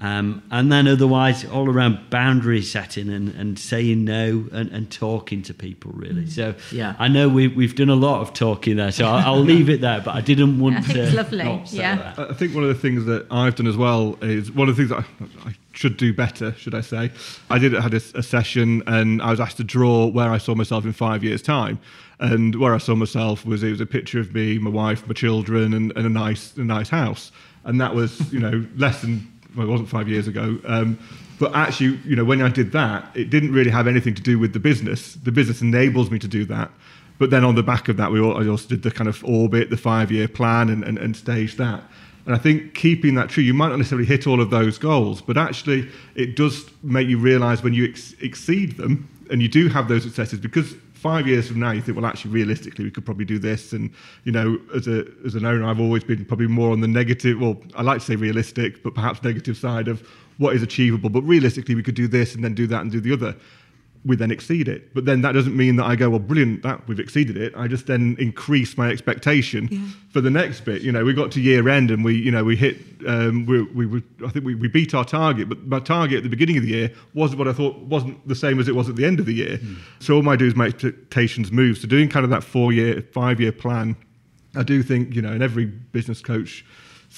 um, and then otherwise all around boundary setting and, and saying no and, and talking to people really mm. so yeah i know we, we've done a lot of talking there so i'll, I'll leave it there but i didn't want I think to it's lovely yeah that. i think one of the things that i've done as well is one of the things that I, I should do better, should I say. I did had a, a, session and I was asked to draw where I saw myself in five years' time. And where I saw myself was it was a picture of me, my wife, my children, and, and a nice a nice house. And that was, you know, less than well, it wasn't five years ago. Um, but actually, you know, when I did that, it didn't really have anything to do with the business. The business enables me to do that. But then on the back of that, we all, I also did the kind of orbit, the five year plan, and, and, and staged that. And I think keeping that true, you might not necessarily hit all of those goals, but actually it does make you realize when you ex- exceed them and you do have those successes because five years from now you think well actually realistically we could probably do this. And you know as a as an owner i've always been probably more on the negative well i like to say realistic but perhaps negative side of what is achievable. But realistically we could do this and then do that and do the other we then exceed it. But then that doesn't mean that I go, well, brilliant, that we've exceeded it. I just then increase my expectation yeah. for the next bit. You know, we got to year end and we, you know, we hit, um, we, we, I think we, we beat our target, but my target at the beginning of the year wasn't what I thought wasn't the same as it was at the end of the year. Mm. So all I do is my expectations move. So doing kind of that four year, five year plan, I do think, you know, and every business coach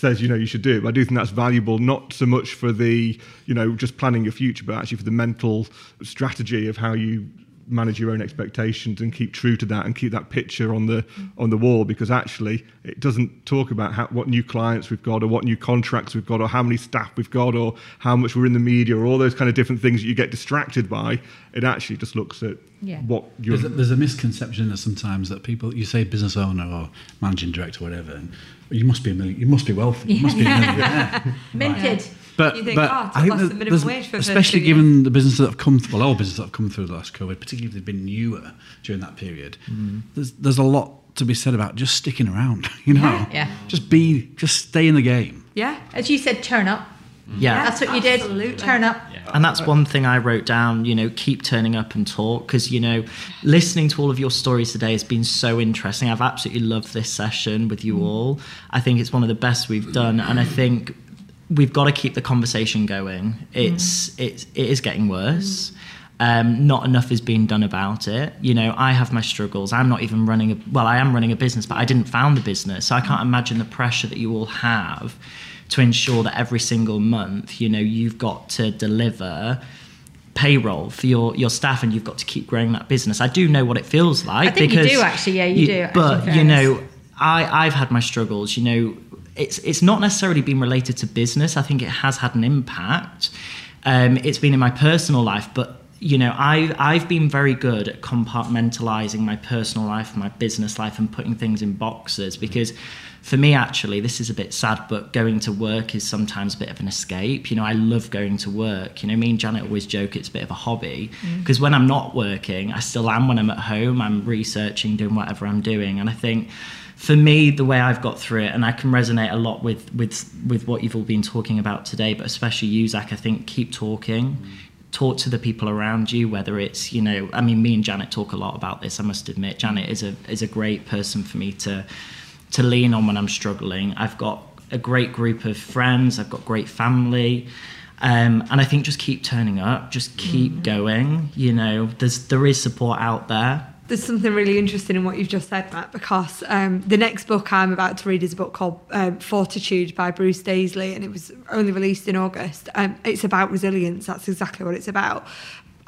says you know you should do it. But I do think that's valuable, not so much for the you know just planning your future, but actually for the mental strategy of how you manage your own expectations and keep true to that and keep that picture on the on the wall because actually it doesn't talk about how, what new clients we've got or what new contracts we've got or how many staff we've got or how much we're in the media or all those kind of different things that you get distracted by it actually just looks at yeah. what you're there's a, there's a misconception that sometimes that people you say business owner or managing director or whatever and you must be a million, you must be wealthy. You must be a millionaire. Minted. But, think, but oh, I think that especially given the businesses that have come, well, all businesses that have come through the last COVID, particularly if they've been newer during that period, mm. there's, there's a lot to be said about just sticking around. You know, yeah, yeah. just be, just stay in the game. Yeah, as you said, turn up. Yeah, that's what you did. Turn up. Yeah. And that's one thing I wrote down. You know, keep turning up and talk because you know, listening to all of your stories today has been so interesting. I've absolutely loved this session with you mm. all. I think it's one of the best we've done, and I think we've got to keep the conversation going. It's mm. it's it is getting worse. Mm. Um, not enough is being done about it. You know, I have my struggles. I'm not even running a well, I am running a business, but I didn't found the business, so I can't imagine the pressure that you all have to ensure that every single month, you know, you've got to deliver payroll for your, your staff and you've got to keep growing that business. I do know what it feels like. I think because you do actually, yeah, you, you do. But you know, I, I've had my struggles, you know, it's it's not necessarily been related to business. I think it has had an impact. Um, it's been in my personal life, but you know, I, I've been very good at compartmentalizing my personal life, my business life, and putting things in boxes because for me, actually, this is a bit sad, but going to work is sometimes a bit of an escape. You know, I love going to work. You know, me and Janet always joke it's a bit of a hobby because mm. when I'm not working, I still am when I'm at home. I'm researching, doing whatever I'm doing. And I think for me, the way I've got through it, and I can resonate a lot with with with what you've all been talking about today, but especially you, Zach. I think keep talking. Mm talk to the people around you whether it's you know i mean me and janet talk a lot about this i must admit janet is a is a great person for me to to lean on when i'm struggling i've got a great group of friends i've got great family um, and i think just keep turning up just keep mm. going you know there's there is support out there there's something really interesting in what you've just said, Matt, because um, the next book I'm about to read is a book called um, Fortitude by Bruce Daisley, and it was only released in August. Um, it's about resilience. That's exactly what it's about.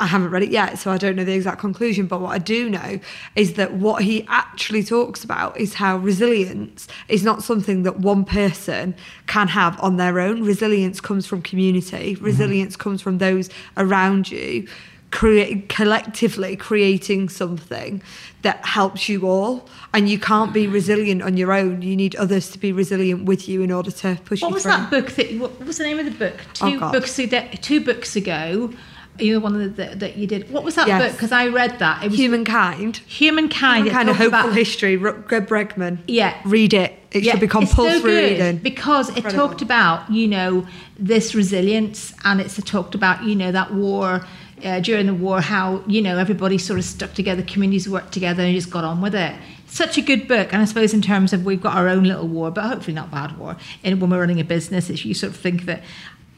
I haven't read it yet, so I don't know the exact conclusion. But what I do know is that what he actually talks about is how resilience is not something that one person can have on their own. Resilience comes from community, mm-hmm. resilience mm-hmm. comes from those around you create collectively creating something that helps you all. And you can't be resilient on your own. You need others to be resilient with you in order to push what was through. that book that what was the name of the book? Oh, two oh books ago, two books ago you know one that, that you did. What was that yes. book because i read that. It was humankind. Humankind kind of hopeful about, history. Greg bregman. Yeah. Read it. It yeah, should be compulsory so reading. because it Incredible. talked about you know this resilience and it's talked about you know that war uh, during the war how you know everybody sort of stuck together, communities worked together, and just got on with it. Such a good book, and I suppose in terms of we've got our own little war, but hopefully not bad war. And when we're running a business, it's you sort of think that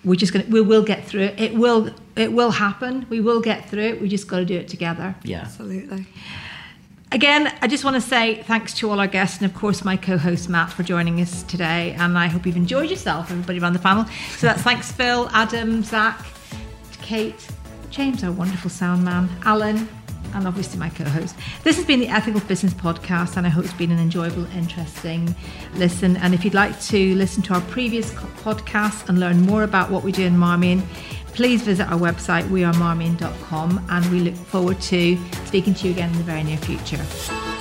we're just gonna we will get through it. It will it will happen. We will get through it. We just got to do it together. Yeah, absolutely. Again, I just want to say thanks to all our guests and, of course, my co host Matt for joining us today. And I hope you've enjoyed yourself, everybody around the panel. So that's thanks, Phill, Adam, Zach, Kate, James, our wonderful sound man, Alan, and obviously my co host. This has been the Ethical Business Podcast, and I hope it's been an enjoyable, interesting listen. And if you'd like to listen to our previous podcasts and learn more about what we do in Marmion, please visit our website, wearemarmion.com, and we look forward to speaking to you again in the very near future.